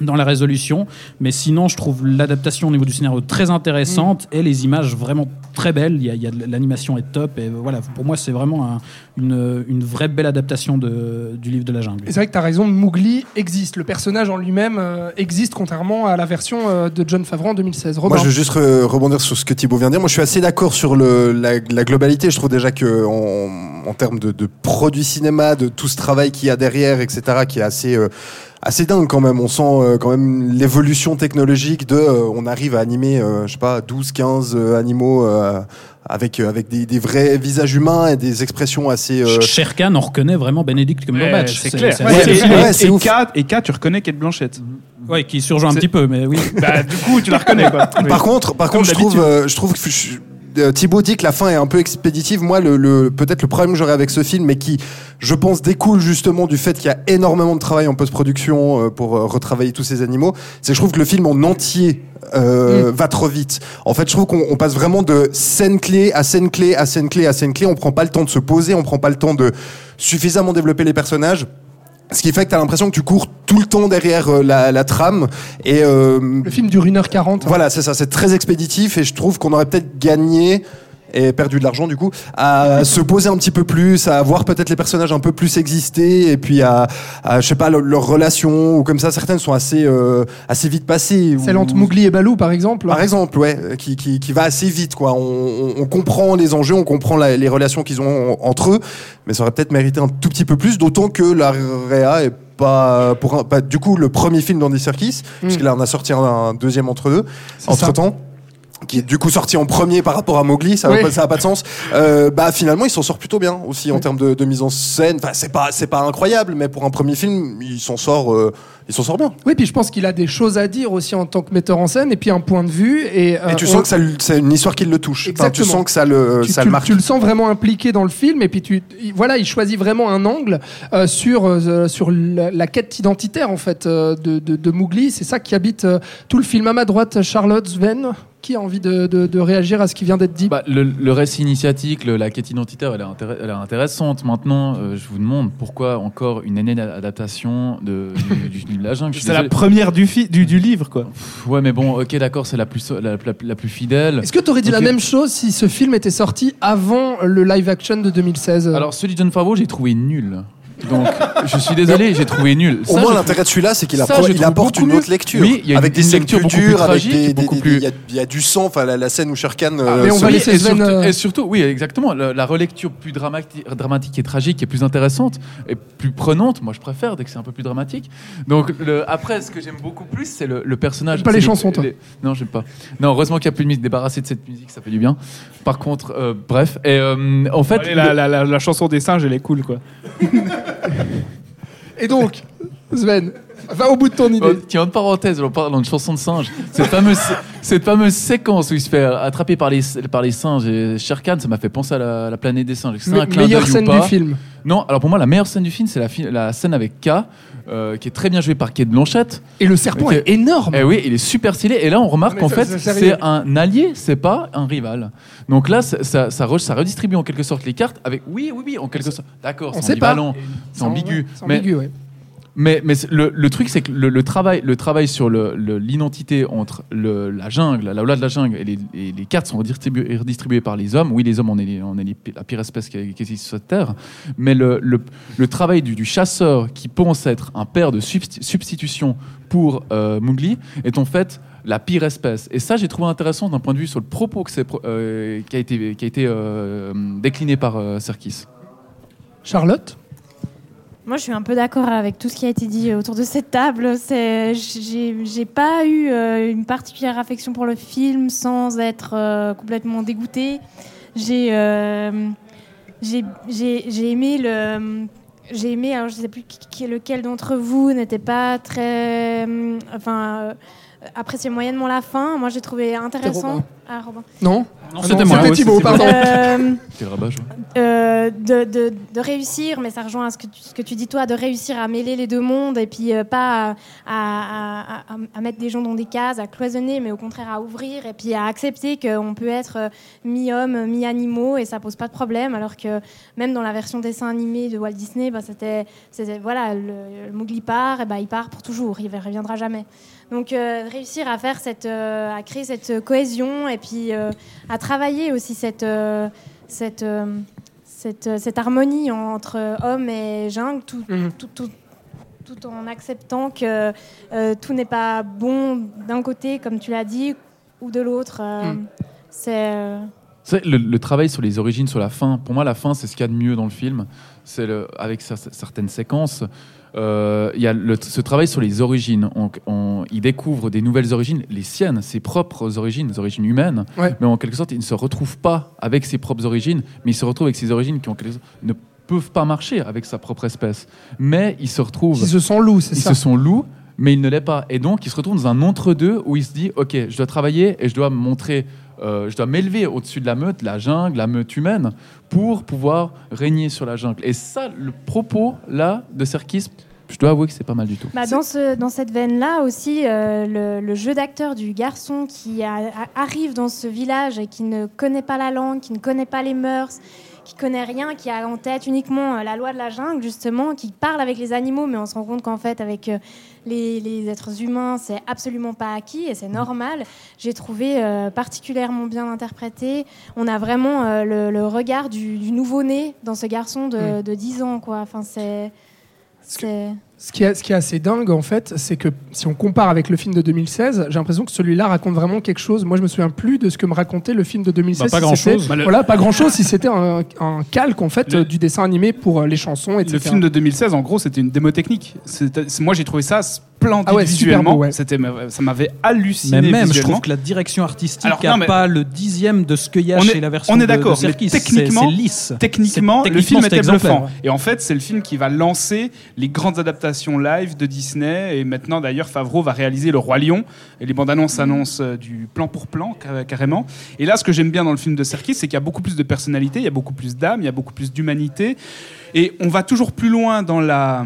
[SPEAKER 5] dans la résolution, mais sinon je trouve l'adaptation au niveau du scénario très intéressante et les images vraiment très belles. Il y a, il y a de- l'animation est top et voilà. Pour moi, c'est vraiment un- une, une vraie belle adaptation de, du livre de la jungle.
[SPEAKER 3] Et c'est vrai que tu as raison, Mowgli existe. Le personnage en lui-même euh, existe, contrairement à la version euh, de John Favreau en 2016. Robin.
[SPEAKER 8] Moi, je veux juste re- rebondir sur ce que Thibaut vient de dire. Moi, je suis assez d'accord sur le, la, la globalité. Je trouve déjà que en, en termes de, de produits cinéma, de tout ce travail qu'il y a derrière, etc., qui est assez euh, assez dingue quand même. On sent euh, quand même l'évolution technologique de, euh, on arrive à animer, euh, je sais pas, 12, 15 euh, animaux euh, avec euh, avec des, des vrais visages humains et des expressions assez. euh,
[SPEAKER 5] Sher Khan, on reconnaît vraiment Benedict Cumberbatch.
[SPEAKER 6] c'est clair.
[SPEAKER 5] c'est
[SPEAKER 8] Ouais, c'est-
[SPEAKER 6] et-
[SPEAKER 8] ouais, c'est
[SPEAKER 6] et
[SPEAKER 8] ouf.
[SPEAKER 6] Kat- et Kat, tu reconnais Kate Blanchett.
[SPEAKER 5] Ouais, qui surjoue un petit peu, mais oui.
[SPEAKER 6] bah, du coup, tu la reconnais, quoi.
[SPEAKER 8] Par contre, par
[SPEAKER 6] Comme
[SPEAKER 8] contre, je trouve, euh, je trouve que je- Thibaut dit que la fin est un peu expéditive. Moi, le, le- peut-être le problème que j'aurais avec ce film, mais qui, je pense, découle justement du fait qu'il y a énormément de travail en post-production euh, pour euh, retravailler tous ces animaux, c'est que je trouve que le film en entier euh, va trop vite. En fait, je trouve qu'on on passe vraiment de scène clé à scène clé à scène clé à scène clé. On prend pas le temps de se poser, on prend pas le temps de suffisamment développer les personnages. Ce qui fait que tu as l'impression que tu cours tout le temps derrière euh, la, la trame et euh,
[SPEAKER 3] Le film dure 1h40.
[SPEAKER 8] voilà, c'est ça, c'est très expéditif et je trouve qu'on aurait peut-être gagné et perdu de l'argent du coup, à se poser un petit peu plus, à voir peut-être les personnages un peu plus exister, et puis à, à, je sais pas, le- leurs relations ou comme ça. Certaines sont assez euh, assez vite passées.
[SPEAKER 3] Celle entre Mowgli et Baloo, par exemple.
[SPEAKER 8] par exemple, ouais, qui, qui, qui va assez vite, quoi. On, on- on comprend les enjeux, on comprend la- les relations qu'ils ont en- entre eux, mais ça aurait peut-être mérité un tout petit peu plus, d'autant que la Réa est pas, pour un- pas du coup le premier film d'Andy Serkis, puisqu'il en a sorti un, un deuxième entre deux,
[SPEAKER 3] C'est
[SPEAKER 8] entre
[SPEAKER 3] ça.
[SPEAKER 8] Qui est du coup sorti en premier par rapport à Mowgli, ça n'a
[SPEAKER 3] Oui.
[SPEAKER 8] pas, de sens. Euh, bah finalement, il s'en sort plutôt bien aussi en termes de, de mise en scène. Enfin, c'est pas c'est pas incroyable, mais pour un premier film, il s'en sort euh, il s'en sort bien.
[SPEAKER 3] Oui, puis je pense qu'il a des choses à dire aussi en tant que metteur en scène, et puis un point de vue. Et, euh,
[SPEAKER 8] Et tu
[SPEAKER 3] on-
[SPEAKER 8] sens que ça c'est une histoire qui le touche. Enfin, tu
[SPEAKER 3] Exactement.
[SPEAKER 8] sens que ça le
[SPEAKER 3] tu,
[SPEAKER 8] ça
[SPEAKER 3] tu-
[SPEAKER 8] le marque.
[SPEAKER 3] tu le sens vraiment impliqué dans le film et puis tu il- voilà il choisit vraiment un angle euh, sur sur la, la quête identitaire en fait de, de, de Mowgli c'est ça qui habite tout le film à ma droite Charlotte Sven qui a envie de, de, de réagir à ce qui vient d'être dit
[SPEAKER 4] Bah, le, le récit initiatique, le- la quête identitaire, elle est, intér- elle est intéressante. Maintenant, euh, je vous demande pourquoi encore une année d'adaptation de, du, du- de la jungle.
[SPEAKER 6] C'est la première du, fi- du, du livre, quoi.
[SPEAKER 4] Pff, Ouais, mais bon, ok, d'accord, c'est la plus, la, la- la plus fidèle.
[SPEAKER 3] est-ce que tu aurais dit la même chose si ce film était sorti avant le live action de 2016
[SPEAKER 4] Alors, celui de John Favreau, j'ai trouvé nul. Donc, je suis désolé, j'ai trouvé nul.
[SPEAKER 8] Au
[SPEAKER 4] Ça,
[SPEAKER 8] moins,
[SPEAKER 4] je-
[SPEAKER 8] l'intérêt de celui-là, c'est qu'il
[SPEAKER 4] ça,
[SPEAKER 8] appro-
[SPEAKER 4] je
[SPEAKER 8] il
[SPEAKER 4] trouve
[SPEAKER 8] apporte
[SPEAKER 4] beaucoup
[SPEAKER 8] une
[SPEAKER 4] mieux.
[SPEAKER 8] autre lecture.
[SPEAKER 4] Oui, il y a
[SPEAKER 8] avec
[SPEAKER 4] une-
[SPEAKER 8] des
[SPEAKER 4] une
[SPEAKER 8] scènes
[SPEAKER 4] lecture
[SPEAKER 8] plus
[SPEAKER 4] beaucoup plus
[SPEAKER 8] dures, avec
[SPEAKER 4] tragique,
[SPEAKER 8] des, des-
[SPEAKER 4] beaucoup
[SPEAKER 8] des-
[SPEAKER 4] plus-
[SPEAKER 8] il y a- il y, a du sang, enfin la, la scène où Shere Khan.
[SPEAKER 3] mais
[SPEAKER 8] euh,
[SPEAKER 3] on va
[SPEAKER 4] Oui,
[SPEAKER 3] laisser
[SPEAKER 4] et,
[SPEAKER 3] Sven,
[SPEAKER 4] surtout,
[SPEAKER 3] euh,
[SPEAKER 4] et surtout, oui, exactement. La, la relecture plus dramati- dramatique et tragique est plus intéressante et plus prenante. Moi, je préfère dès que c'est un peu plus dramatique. Donc, le- après, ce que j'aime beaucoup plus, c'est le, le personnage.
[SPEAKER 3] Pas
[SPEAKER 4] c'est
[SPEAKER 3] les chansons, toi.
[SPEAKER 4] Non, j'aime pas. Non, heureusement qu'il n'y a plus de musique. Débarrasser de cette musique, ça fait du bien. Par contre, euh, bref. Et euh, en fait,
[SPEAKER 6] Allez, la,
[SPEAKER 4] le-
[SPEAKER 6] la, la, la chanson des singes, elle est cool, quoi.
[SPEAKER 3] et donc Sven va au bout de ton idée
[SPEAKER 4] Oh, tiens, une parenthèse, on parle d'une chanson de singe. Cette fameuse, cette fameuse séquence où il se fait attraper par les, par les singes et Shere Khan, ça m'a fait penser à la, la planète des singes. C'est un clin
[SPEAKER 3] meilleure scène du film
[SPEAKER 4] Non, alors pour moi, la meilleure scène du film, c'est la, la scène avec K, euh, qui est très bien jouée par Kate Blanchett.
[SPEAKER 3] et le serpent est énorme
[SPEAKER 4] Eh oui, il est super stylé. Et là, on remarque qu'en fait,
[SPEAKER 3] c'est
[SPEAKER 4] un allié, c'est pas un rival. Donc là, ça, ça, ça re- ça redistribue en quelque sorte les cartes avec. Oui, oui, oui, en quelque sorte. D'accord, c'est ambivalent, c'est ambigu. Mais
[SPEAKER 3] ambigu ouais.
[SPEAKER 4] Mais, le, truc, c'est que le, travail, le travail sur l'identité entre la jungle, la loi de la jungle, et les, cartes sont redistribuées, par les hommes. Oui, les hommes, on est, la pire espèce qui, existe sur cette terre. Mais le, travail du, chasseur qui pense être un père de substi- substitution pour euh, Mowgli est en fait la pire espèce. Et ça, j'ai trouvé intéressant d'un point de vue sur le propos euh, qui a été, qui a été euh, décliné par euh, Serkis.
[SPEAKER 3] Charlotte?
[SPEAKER 7] Moi, je suis un peu d'accord avec tout ce qui a été dit autour de cette table. J'ai, pas eu euh, une particulière affection pour le film sans être euh, complètement dégoûtée. J'ai, euh, j'ai, j'ai, j'ai aimé le. J'ai aimé, alors je sais plus lequel d'entre vous n'était pas très. euh, enfin, appréciait moyennement la fin. Moi, j'ai trouvé intéressant.
[SPEAKER 3] Robin.
[SPEAKER 7] Ah, Robin.
[SPEAKER 3] non
[SPEAKER 5] Non,
[SPEAKER 3] Ah
[SPEAKER 5] c'était moi.
[SPEAKER 3] c'était Thibaut,
[SPEAKER 5] c'était-
[SPEAKER 3] pardon.
[SPEAKER 7] Euh,
[SPEAKER 4] C'est le rabat, je vois.
[SPEAKER 7] euh, de, de- de réussir, mais ça rejoint à ce que, tu, ce que tu dis toi, de réussir à mêler les deux mondes et puis euh, pas à, à- à- à- à mettre des gens dans des cases, à cloisonner, mais au contraire à ouvrir et puis à accepter qu'on peut être euh, mi-homme, mi-animaux et ça pose pas de problème. Alors que même dans la version dessin animé de Walt Disney, bah, c'était, c'était- voilà, le, le Mowgli part, et bah, il part pour toujours, il ne reviendra jamais. Donc euh, réussir à faire cette, euh, à créer cette cohésion et puis euh, à travailler aussi cette, euh, cette, euh, cette, euh, cette harmonie entre homme et jungle, tout,
[SPEAKER 3] Mhm.
[SPEAKER 7] tout, tout, tout en acceptant que euh, tout n'est pas bon d'un côté, comme tu l'as dit, ou de l'autre. euh,
[SPEAKER 3] Mhm.
[SPEAKER 7] C'est euh,
[SPEAKER 4] le, le travail sur les origines, sur la fin. Pour moi, la fin, c'est ce qu'il y a de mieux dans le film. C'est le- avec cer- certaines séquences. Euh, Il y a le- ce travail sur les origines. On, on- il découvre des nouvelles origines, les siennes, ses propres origines, les origines humaines.
[SPEAKER 3] Ouais.
[SPEAKER 4] Mais en quelque sorte, il ne se retrouve pas avec ses propres origines, mais il se retrouve avec ses origines qui en quelque sorte, ne peuvent pas marcher avec sa propre espèce. Mais il se retrouve
[SPEAKER 3] Ils se sont loups, c'est ça.
[SPEAKER 4] se sont loups, mais il ne l'est pas. Et donc, il se retrouve dans un entre-deux où il se dit Ok, je dois travailler et je dois me montrer, euh, je dois m'élever au-dessus de la meute, la jungle, la meute humaine, pour pouvoir régner sur la jungle. Et ça, le propos là de Serkis, je dois avouer que c'est pas mal du tout.
[SPEAKER 7] Bah, dans, ce, dans cette veine-là aussi, euh, le, jeu d'acteur du garçon qui arrive dans ce village et qui ne connaît pas la langue, qui ne connaît pas les mœurs, qui connaît rien, qui a en tête uniquement euh, la loi de la jungle, justement, qui parle avec les animaux, mais on se rend compte qu'en fait, avec euh, les, les êtres humains, c'est absolument pas acquis et c'est normal. J'ai trouvé euh, particulièrement bien interprété. On a vraiment euh, le, le regard du, du nouveau-né dans ce garçon de, de 10 ans, quoi. Enfin, c'est.
[SPEAKER 3] Ce qui, est, ce qui est assez dingue, en fait, c'est que si on compare avec le film de 2016, j'ai l'impression que celui-là raconte vraiment quelque chose. Moi, je me souviens plus de ce que me racontait le film de 2016.
[SPEAKER 5] Bah, pas
[SPEAKER 3] si
[SPEAKER 5] grand-chose.
[SPEAKER 3] c'était-
[SPEAKER 6] Bah, le-
[SPEAKER 3] Voilà, pas grand-chose si c'était un, un calque, en fait,
[SPEAKER 6] Le-
[SPEAKER 3] du dessin animé pour euh, les chansons, etc.
[SPEAKER 6] Le film de 2016, en gros, c'était une démo technique. Moi, j'ai trouvé ça splendide
[SPEAKER 3] Ah ouais, super
[SPEAKER 6] visuellement.
[SPEAKER 3] beau, ouais.
[SPEAKER 6] C'était, ça m'avait halluciné
[SPEAKER 5] Mais même, je trouve que la direction artistique n'a
[SPEAKER 6] mais-
[SPEAKER 5] pas le dixième de ce qu'il y a
[SPEAKER 6] On est-
[SPEAKER 5] chez la version
[SPEAKER 6] on est
[SPEAKER 5] de- de
[SPEAKER 6] d'accord, techniquement-
[SPEAKER 5] c'est lisse.
[SPEAKER 6] Techniquement,
[SPEAKER 5] C'est-
[SPEAKER 6] le film
[SPEAKER 5] techniquement,
[SPEAKER 6] était bluffant. Et en fait, c'est le film qui va lancer les grandes adaptations live de Disney. Et maintenant, d'ailleurs, Favreau va réaliser Le Roi Lion. Et les bandes annonces annoncent euh, du plan pour plan, car- carrément. Et là, ce que j'aime bien dans le film de Serkis, c'est qu'il y a beaucoup plus de personnalité, il y a beaucoup plus d'âme, il y a beaucoup plus d'humanité. Et on va toujours plus loin dans la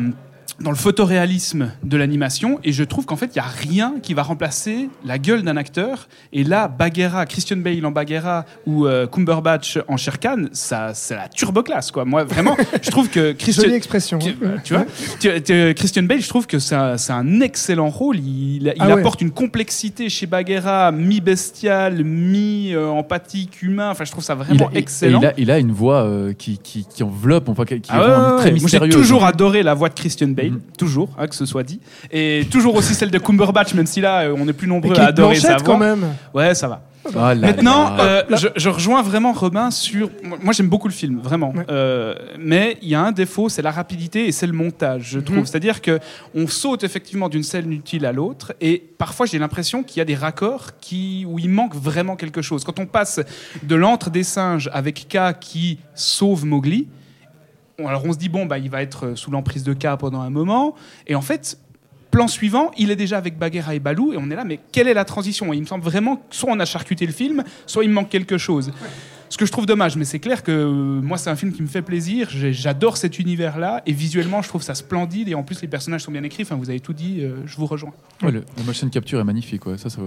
[SPEAKER 6] dans le photoréalisme de l'animation et je trouve qu'en fait il y a rien qui va remplacer la gueule d'un acteur et là Bagheera Christian Bale en Bagheera ou euh, Cumberbatch en Shere Khan ça c'est la turbo classe quoi moi vraiment je trouve que Christian
[SPEAKER 3] Jolie expression.
[SPEAKER 6] tu,
[SPEAKER 3] hein.
[SPEAKER 6] tu vois, tu- tu- Christian Bale, je trouve que c'est un, excellent rôle. Il, il
[SPEAKER 3] Ah ouais.
[SPEAKER 6] apporte une complexité chez Bagheera, mi-bestial, mi-empathique, humain. Enfin, je trouve ça vraiment
[SPEAKER 4] il, a-
[SPEAKER 6] excellent.
[SPEAKER 4] et il, a, il a une voix euh, qui, qui, qui enveloppe, enfin, qui, qui
[SPEAKER 6] Ah
[SPEAKER 4] est
[SPEAKER 6] ouais,
[SPEAKER 4] très
[SPEAKER 6] ouais. Moi, j'ai
[SPEAKER 4] mystérieuse.
[SPEAKER 6] toujours adoré la voix de Christian Bale,
[SPEAKER 4] Mhm.
[SPEAKER 6] toujours, hein, que ce soit dit. Et toujours aussi celle de Cumberbatch, même si là, euh, on est plus nombreux à adorer sa
[SPEAKER 3] Blanchett, quand
[SPEAKER 6] voix.
[SPEAKER 3] même.
[SPEAKER 6] Ouais, ça va.
[SPEAKER 4] Ah là
[SPEAKER 6] Maintenant,
[SPEAKER 4] là.
[SPEAKER 6] euh, je, je rejoins vraiment Robin sur. Moi, j'aime beaucoup le film, vraiment.
[SPEAKER 3] Ouais.
[SPEAKER 6] Euh, mais il y a un défaut, c'est la rapidité et c'est le montage, je trouve.
[SPEAKER 3] Mhm.
[SPEAKER 6] C'est-à-dire que on saute effectivement d'une scène utile à l'autre, et parfois j'ai l'impression qu'il y a des raccords qui où il manque vraiment quelque chose. Quand on passe de l'antre des singes avec K qui sauve Mowgli. On- Alors on se dit bon bah il va être sous l'emprise de K pendant un moment et en fait plan suivant, il est déjà avec Bagheera et Balou, et on est là, mais quelle est la transition? Et Il me semble vraiment que soit on a charcuté le film, soit il me manque quelque chose. Ce que je trouve dommage, mais c'est clair que euh, moi, c'est un film qui me fait plaisir. J'adore cet univers-là, et visuellement, je trouve ça splendide, et en plus, les personnages sont bien écrits. Enfin, vous avez tout dit, euh, je vous rejoins.
[SPEAKER 4] Ouais, le, le motion capture est magnifique, ouais. ça, ça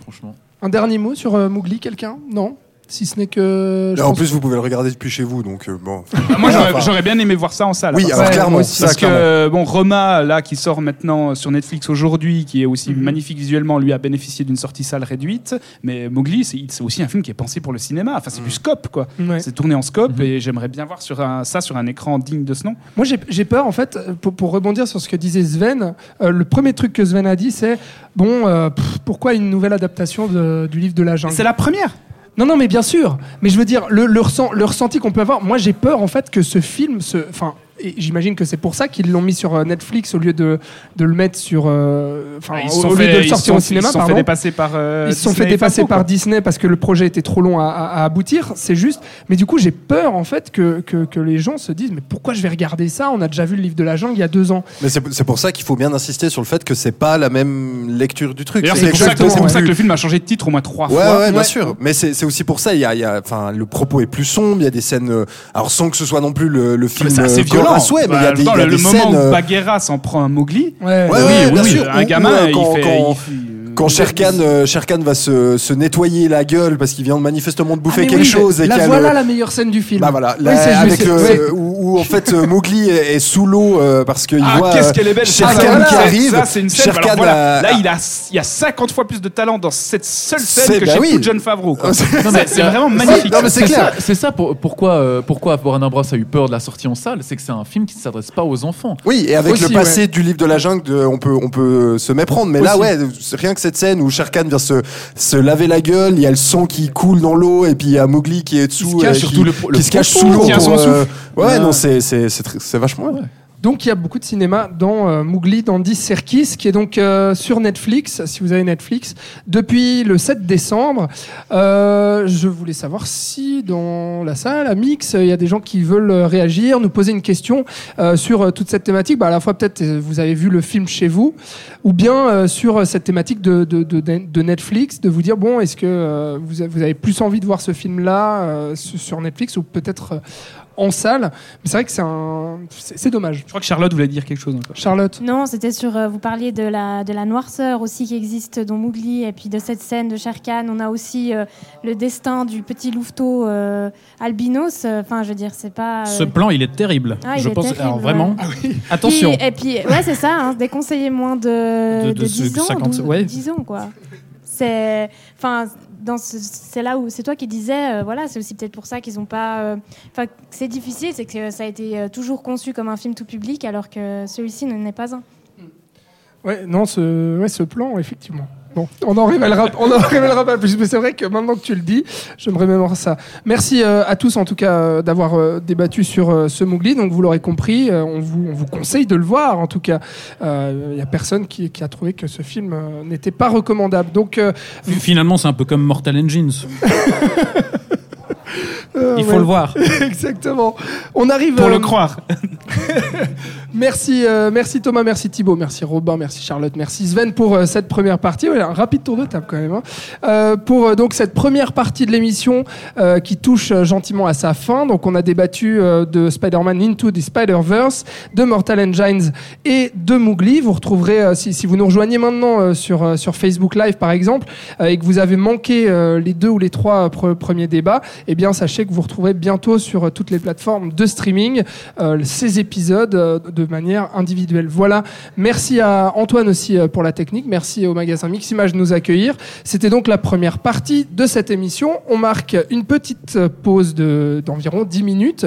[SPEAKER 4] franchement.
[SPEAKER 3] Un dernier mot sur euh, Mowgli, quelqu'un? Non? Si ce n'est que.
[SPEAKER 8] en plus, vous pouvez le regarder depuis chez vous, donc euh, bon.
[SPEAKER 6] Ah, moi, j'aurais- bien aimé voir ça en salle.
[SPEAKER 8] Oui, alors
[SPEAKER 3] Ouais,
[SPEAKER 8] clairement,
[SPEAKER 3] aussi,
[SPEAKER 8] ça,
[SPEAKER 6] Parce que
[SPEAKER 8] clairement.
[SPEAKER 6] bon, Roma, là, qui sort maintenant sur Netflix aujourd'hui, qui est aussi
[SPEAKER 3] Mhm.
[SPEAKER 6] magnifique visuellement, lui a bénéficié d'une sortie salle réduite. Mais Mowgli, c'est c'est aussi un film qui est pensé pour le cinéma. Enfin, c'est
[SPEAKER 8] Mhm.
[SPEAKER 6] du scope, quoi.
[SPEAKER 3] Ouais.
[SPEAKER 6] C'est tourné en scope,
[SPEAKER 4] Mhm.
[SPEAKER 6] et j'aimerais bien voir sur un, ça sur un écran digne de ce nom.
[SPEAKER 3] Moi, j'ai j'ai peur, en fait, pour, pour rebondir sur ce que disait Sven. euh, le premier truc que Sven a dit, c'est bon, euh, pff, pourquoi une nouvelle adaptation de- du livre de la jungle?
[SPEAKER 6] C'est la première.
[SPEAKER 3] Non, non, mais bien sûr. Mais je veux dire, le, le, ressent- le ressenti qu'on peut avoir. Moi, j'ai peur, en fait, que ce film se. Et j'imagine que c'est pour ça qu'ils l'ont mis sur euh, Netflix au lieu de, de le mettre sur. euh, Enfin,
[SPEAKER 6] Ah,
[SPEAKER 3] au, lieu
[SPEAKER 6] fait-
[SPEAKER 3] de le sortir au cinéma,
[SPEAKER 6] Ils se sont fait dépasser par. euh,
[SPEAKER 3] Ils se sont
[SPEAKER 6] Disney
[SPEAKER 3] fait dépasser par. Disney parce que le projet était trop long à, à- à aboutir, c'est juste. Mais du coup, j'ai peur en fait que, que, que les gens se disent mais pourquoi je vais regarder ça? On a déjà vu le livre de la jungle il y a deux ans.
[SPEAKER 8] Mais c'est c'est pour ça qu'il faut bien insister sur le fait que c'est pas la même lecture du truc.
[SPEAKER 6] D'ailleurs,
[SPEAKER 8] C'est
[SPEAKER 6] pour, pour ça que le film a changé de titre au moins trois
[SPEAKER 8] Ouais,
[SPEAKER 6] fois.
[SPEAKER 8] ouais, bien
[SPEAKER 3] Ouais.
[SPEAKER 8] sûr. Mais c'est c'est aussi pour ça, il y a, y a, le propos est plus sombre, il y a des scènes, euh, alors sans que ce soit non plus le, le film
[SPEAKER 6] c'est
[SPEAKER 8] euh, gore à souhait, mais il y a
[SPEAKER 6] Bah,
[SPEAKER 8] des, il y a
[SPEAKER 6] le,
[SPEAKER 8] des
[SPEAKER 6] le moment
[SPEAKER 8] scènes.
[SPEAKER 6] où
[SPEAKER 8] euh,
[SPEAKER 6] Bagheera s'en prend un Mowgli.
[SPEAKER 3] Ouais,
[SPEAKER 8] Ouais,
[SPEAKER 6] oui, oui,
[SPEAKER 8] bien
[SPEAKER 6] oui,
[SPEAKER 8] sûr.
[SPEAKER 6] un gamin,
[SPEAKER 8] euh,
[SPEAKER 6] il
[SPEAKER 8] quand-
[SPEAKER 6] fait.
[SPEAKER 8] quand-
[SPEAKER 6] il fait, euh,
[SPEAKER 8] Quand Sherkan, euh, Sherkan va se, se nettoyer la gueule parce qu'il vient manifestement de bouffer
[SPEAKER 3] Ah,
[SPEAKER 8] quelque
[SPEAKER 3] oui,
[SPEAKER 8] chose et
[SPEAKER 3] Là,
[SPEAKER 8] qu'il y a
[SPEAKER 3] voilà
[SPEAKER 8] le-
[SPEAKER 3] la meilleure scène du film.
[SPEAKER 8] Bah voilà,
[SPEAKER 3] Oui, c'est
[SPEAKER 8] avec
[SPEAKER 3] juste,
[SPEAKER 8] le, où, où, en fait euh, Mowgli est, est sous l'eau euh, parce qu'il
[SPEAKER 6] Ah,
[SPEAKER 8] voit
[SPEAKER 6] qu'est-ce
[SPEAKER 8] euh,
[SPEAKER 6] qu'elle est belle
[SPEAKER 8] Shere
[SPEAKER 6] Ah,
[SPEAKER 8] Khan
[SPEAKER 6] voilà,
[SPEAKER 8] qui arrive.
[SPEAKER 6] Ça, c'est une scène.
[SPEAKER 8] Shere
[SPEAKER 6] alors
[SPEAKER 8] Khan
[SPEAKER 6] voilà,
[SPEAKER 8] a-
[SPEAKER 6] Là, il a, il y a 50 fois plus de talent dans cette seule
[SPEAKER 8] C'est-
[SPEAKER 6] scène que
[SPEAKER 8] bah
[SPEAKER 6] chez
[SPEAKER 8] oui.
[SPEAKER 6] tout John Favreau. quoi. Non, mais c'est vraiment magnifique.
[SPEAKER 8] Non, mais c'est
[SPEAKER 4] C'est
[SPEAKER 8] clair.
[SPEAKER 4] ça, c'est ça pour- pourquoi, euh, pourquoi Warner Bros a eu peur de la sortie en salle, c'est que c'est un film qui ne s'adresse pas aux enfants.
[SPEAKER 8] Oui, et avec
[SPEAKER 3] Aussi,
[SPEAKER 8] le passé du livre de la jungle, de- on peut on peut se méprendre. Mais là, ouais, c'est rien que cette scène où Shere Khan vient se se laver la gueule, il y a le sang qui coule dans l'eau, et puis il y a Mowgli qui est dessous, euh, qui, se cache sous l'eau. euh. Ouais,
[SPEAKER 6] Ouais.
[SPEAKER 8] non, c'est vachement. bien.
[SPEAKER 3] Donc il y a beaucoup de cinéma dans euh, Mowgli d'Andy qui est donc euh, sur Netflix si vous avez Netflix depuis le 7 décembre. Euh, je voulais savoir si dans la salle à Mix il y a des gens qui veulent euh, réagir, nous poser une question sur toute cette thématique. Bah, à la fois peut-être vous avez vu le film chez vous ou bien sur cette thématique de, de, Netflix de vous dire bon est-ce que vous, avez, plus envie de voir ce film là sur Netflix ou peut-être en salle. Mais c'est vrai que c'est un, c'est c'est dommage.
[SPEAKER 6] Je crois que Charlotte voulait dire quelque chose encore.
[SPEAKER 3] Charlotte.
[SPEAKER 7] Non, c'était sur. euh, vous parliez de la, de la noirceur aussi qui existe dans Mowgli, et puis de cette scène de Shere Khan. On a aussi euh, le destin du petit louveteau euh, albinos. Enfin, je veux dire, c'est pas. euh,
[SPEAKER 5] Ce plan, il est terrible.
[SPEAKER 7] Ah, il
[SPEAKER 5] je
[SPEAKER 7] est
[SPEAKER 5] pense.
[SPEAKER 7] terrible,
[SPEAKER 5] alors
[SPEAKER 7] ouais.
[SPEAKER 5] vraiment,
[SPEAKER 7] puis-
[SPEAKER 5] attention.
[SPEAKER 7] Et puis, ouais, c'est ça, hein, déconseiller moins de,
[SPEAKER 5] De-
[SPEAKER 7] de,
[SPEAKER 5] de
[SPEAKER 7] 10
[SPEAKER 5] ce-
[SPEAKER 7] ans.
[SPEAKER 5] 50,
[SPEAKER 7] 12,
[SPEAKER 5] ouais.
[SPEAKER 7] 10 ans, quoi. C'est. Enfin. C'est là où c'est toi qui disais, euh, voilà, c'est aussi peut-être pour ça qu'ils n'ont pas. euh, Enfin, c'est difficile, c'est que ça a été euh, toujours conçu comme un film tout public, alors que celui-ci n'en est pas un.
[SPEAKER 3] Ouais, non, ce, ouais, ce plan, effectivement. Bon, on en révélera, on en révélera pas plus, mais c'est vrai que maintenant que tu le dis, je me remémore ça. Merci euh, à tous en tout cas euh, d'avoir euh, débattu sur ce Mowgli. Donc vous l'aurez compris, on, vous, on vous conseille de le voir. En tout cas, il y a personne qui, qui a trouvé que ce film n'était pas recommandable. Donc
[SPEAKER 5] Finalement, c'est un peu comme Mortal Engines. Il faut
[SPEAKER 3] ouais,
[SPEAKER 5] le voir.
[SPEAKER 3] Exactement. On arrive.
[SPEAKER 6] Pour le croire.
[SPEAKER 3] Merci, euh, merci Thomas, merci Thibaut, merci Robin, merci Charlotte, merci Sven pour euh, cette première partie. Ouais, un rapide tour de table quand même. hein. Euh, pour euh, donc cette première partie de l'émission euh, qui touche gentiment à sa fin. Donc on a débattu de Spider-Man Into the Spider-Verse, de Mortal Engines et de Mowgli. Vous retrouverez si, si vous nous rejoignez maintenant sur sur Facebook Live par exemple et que vous avez manqué les deux ou les trois pre- premiers débats, eh bien sachez que vous retrouverez bientôt sur toutes les plateformes de streaming ces épisodes euh, de manière individuelle. Voilà. Merci à Antoine aussi euh, pour la technique. Merci au magasin Miximage de nous accueillir. C'était donc la première partie de cette émission. On marque une petite pause de- d'environ 10 minutes.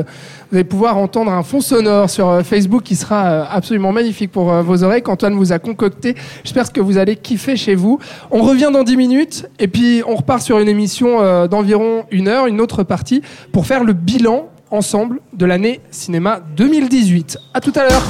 [SPEAKER 3] Vous allez pouvoir entendre un fond sonore sur euh, Facebook qui sera euh, absolument magnifique pour vos oreilles qu'Antoine vous a concocté. J'espère que vous allez kiffer chez vous. On revient dans 10 minutes et puis on repart sur une émission d'environ une heure, une autre partie, pour faire le bilan ensemble de l'année cinéma 2018. À tout à l'heure.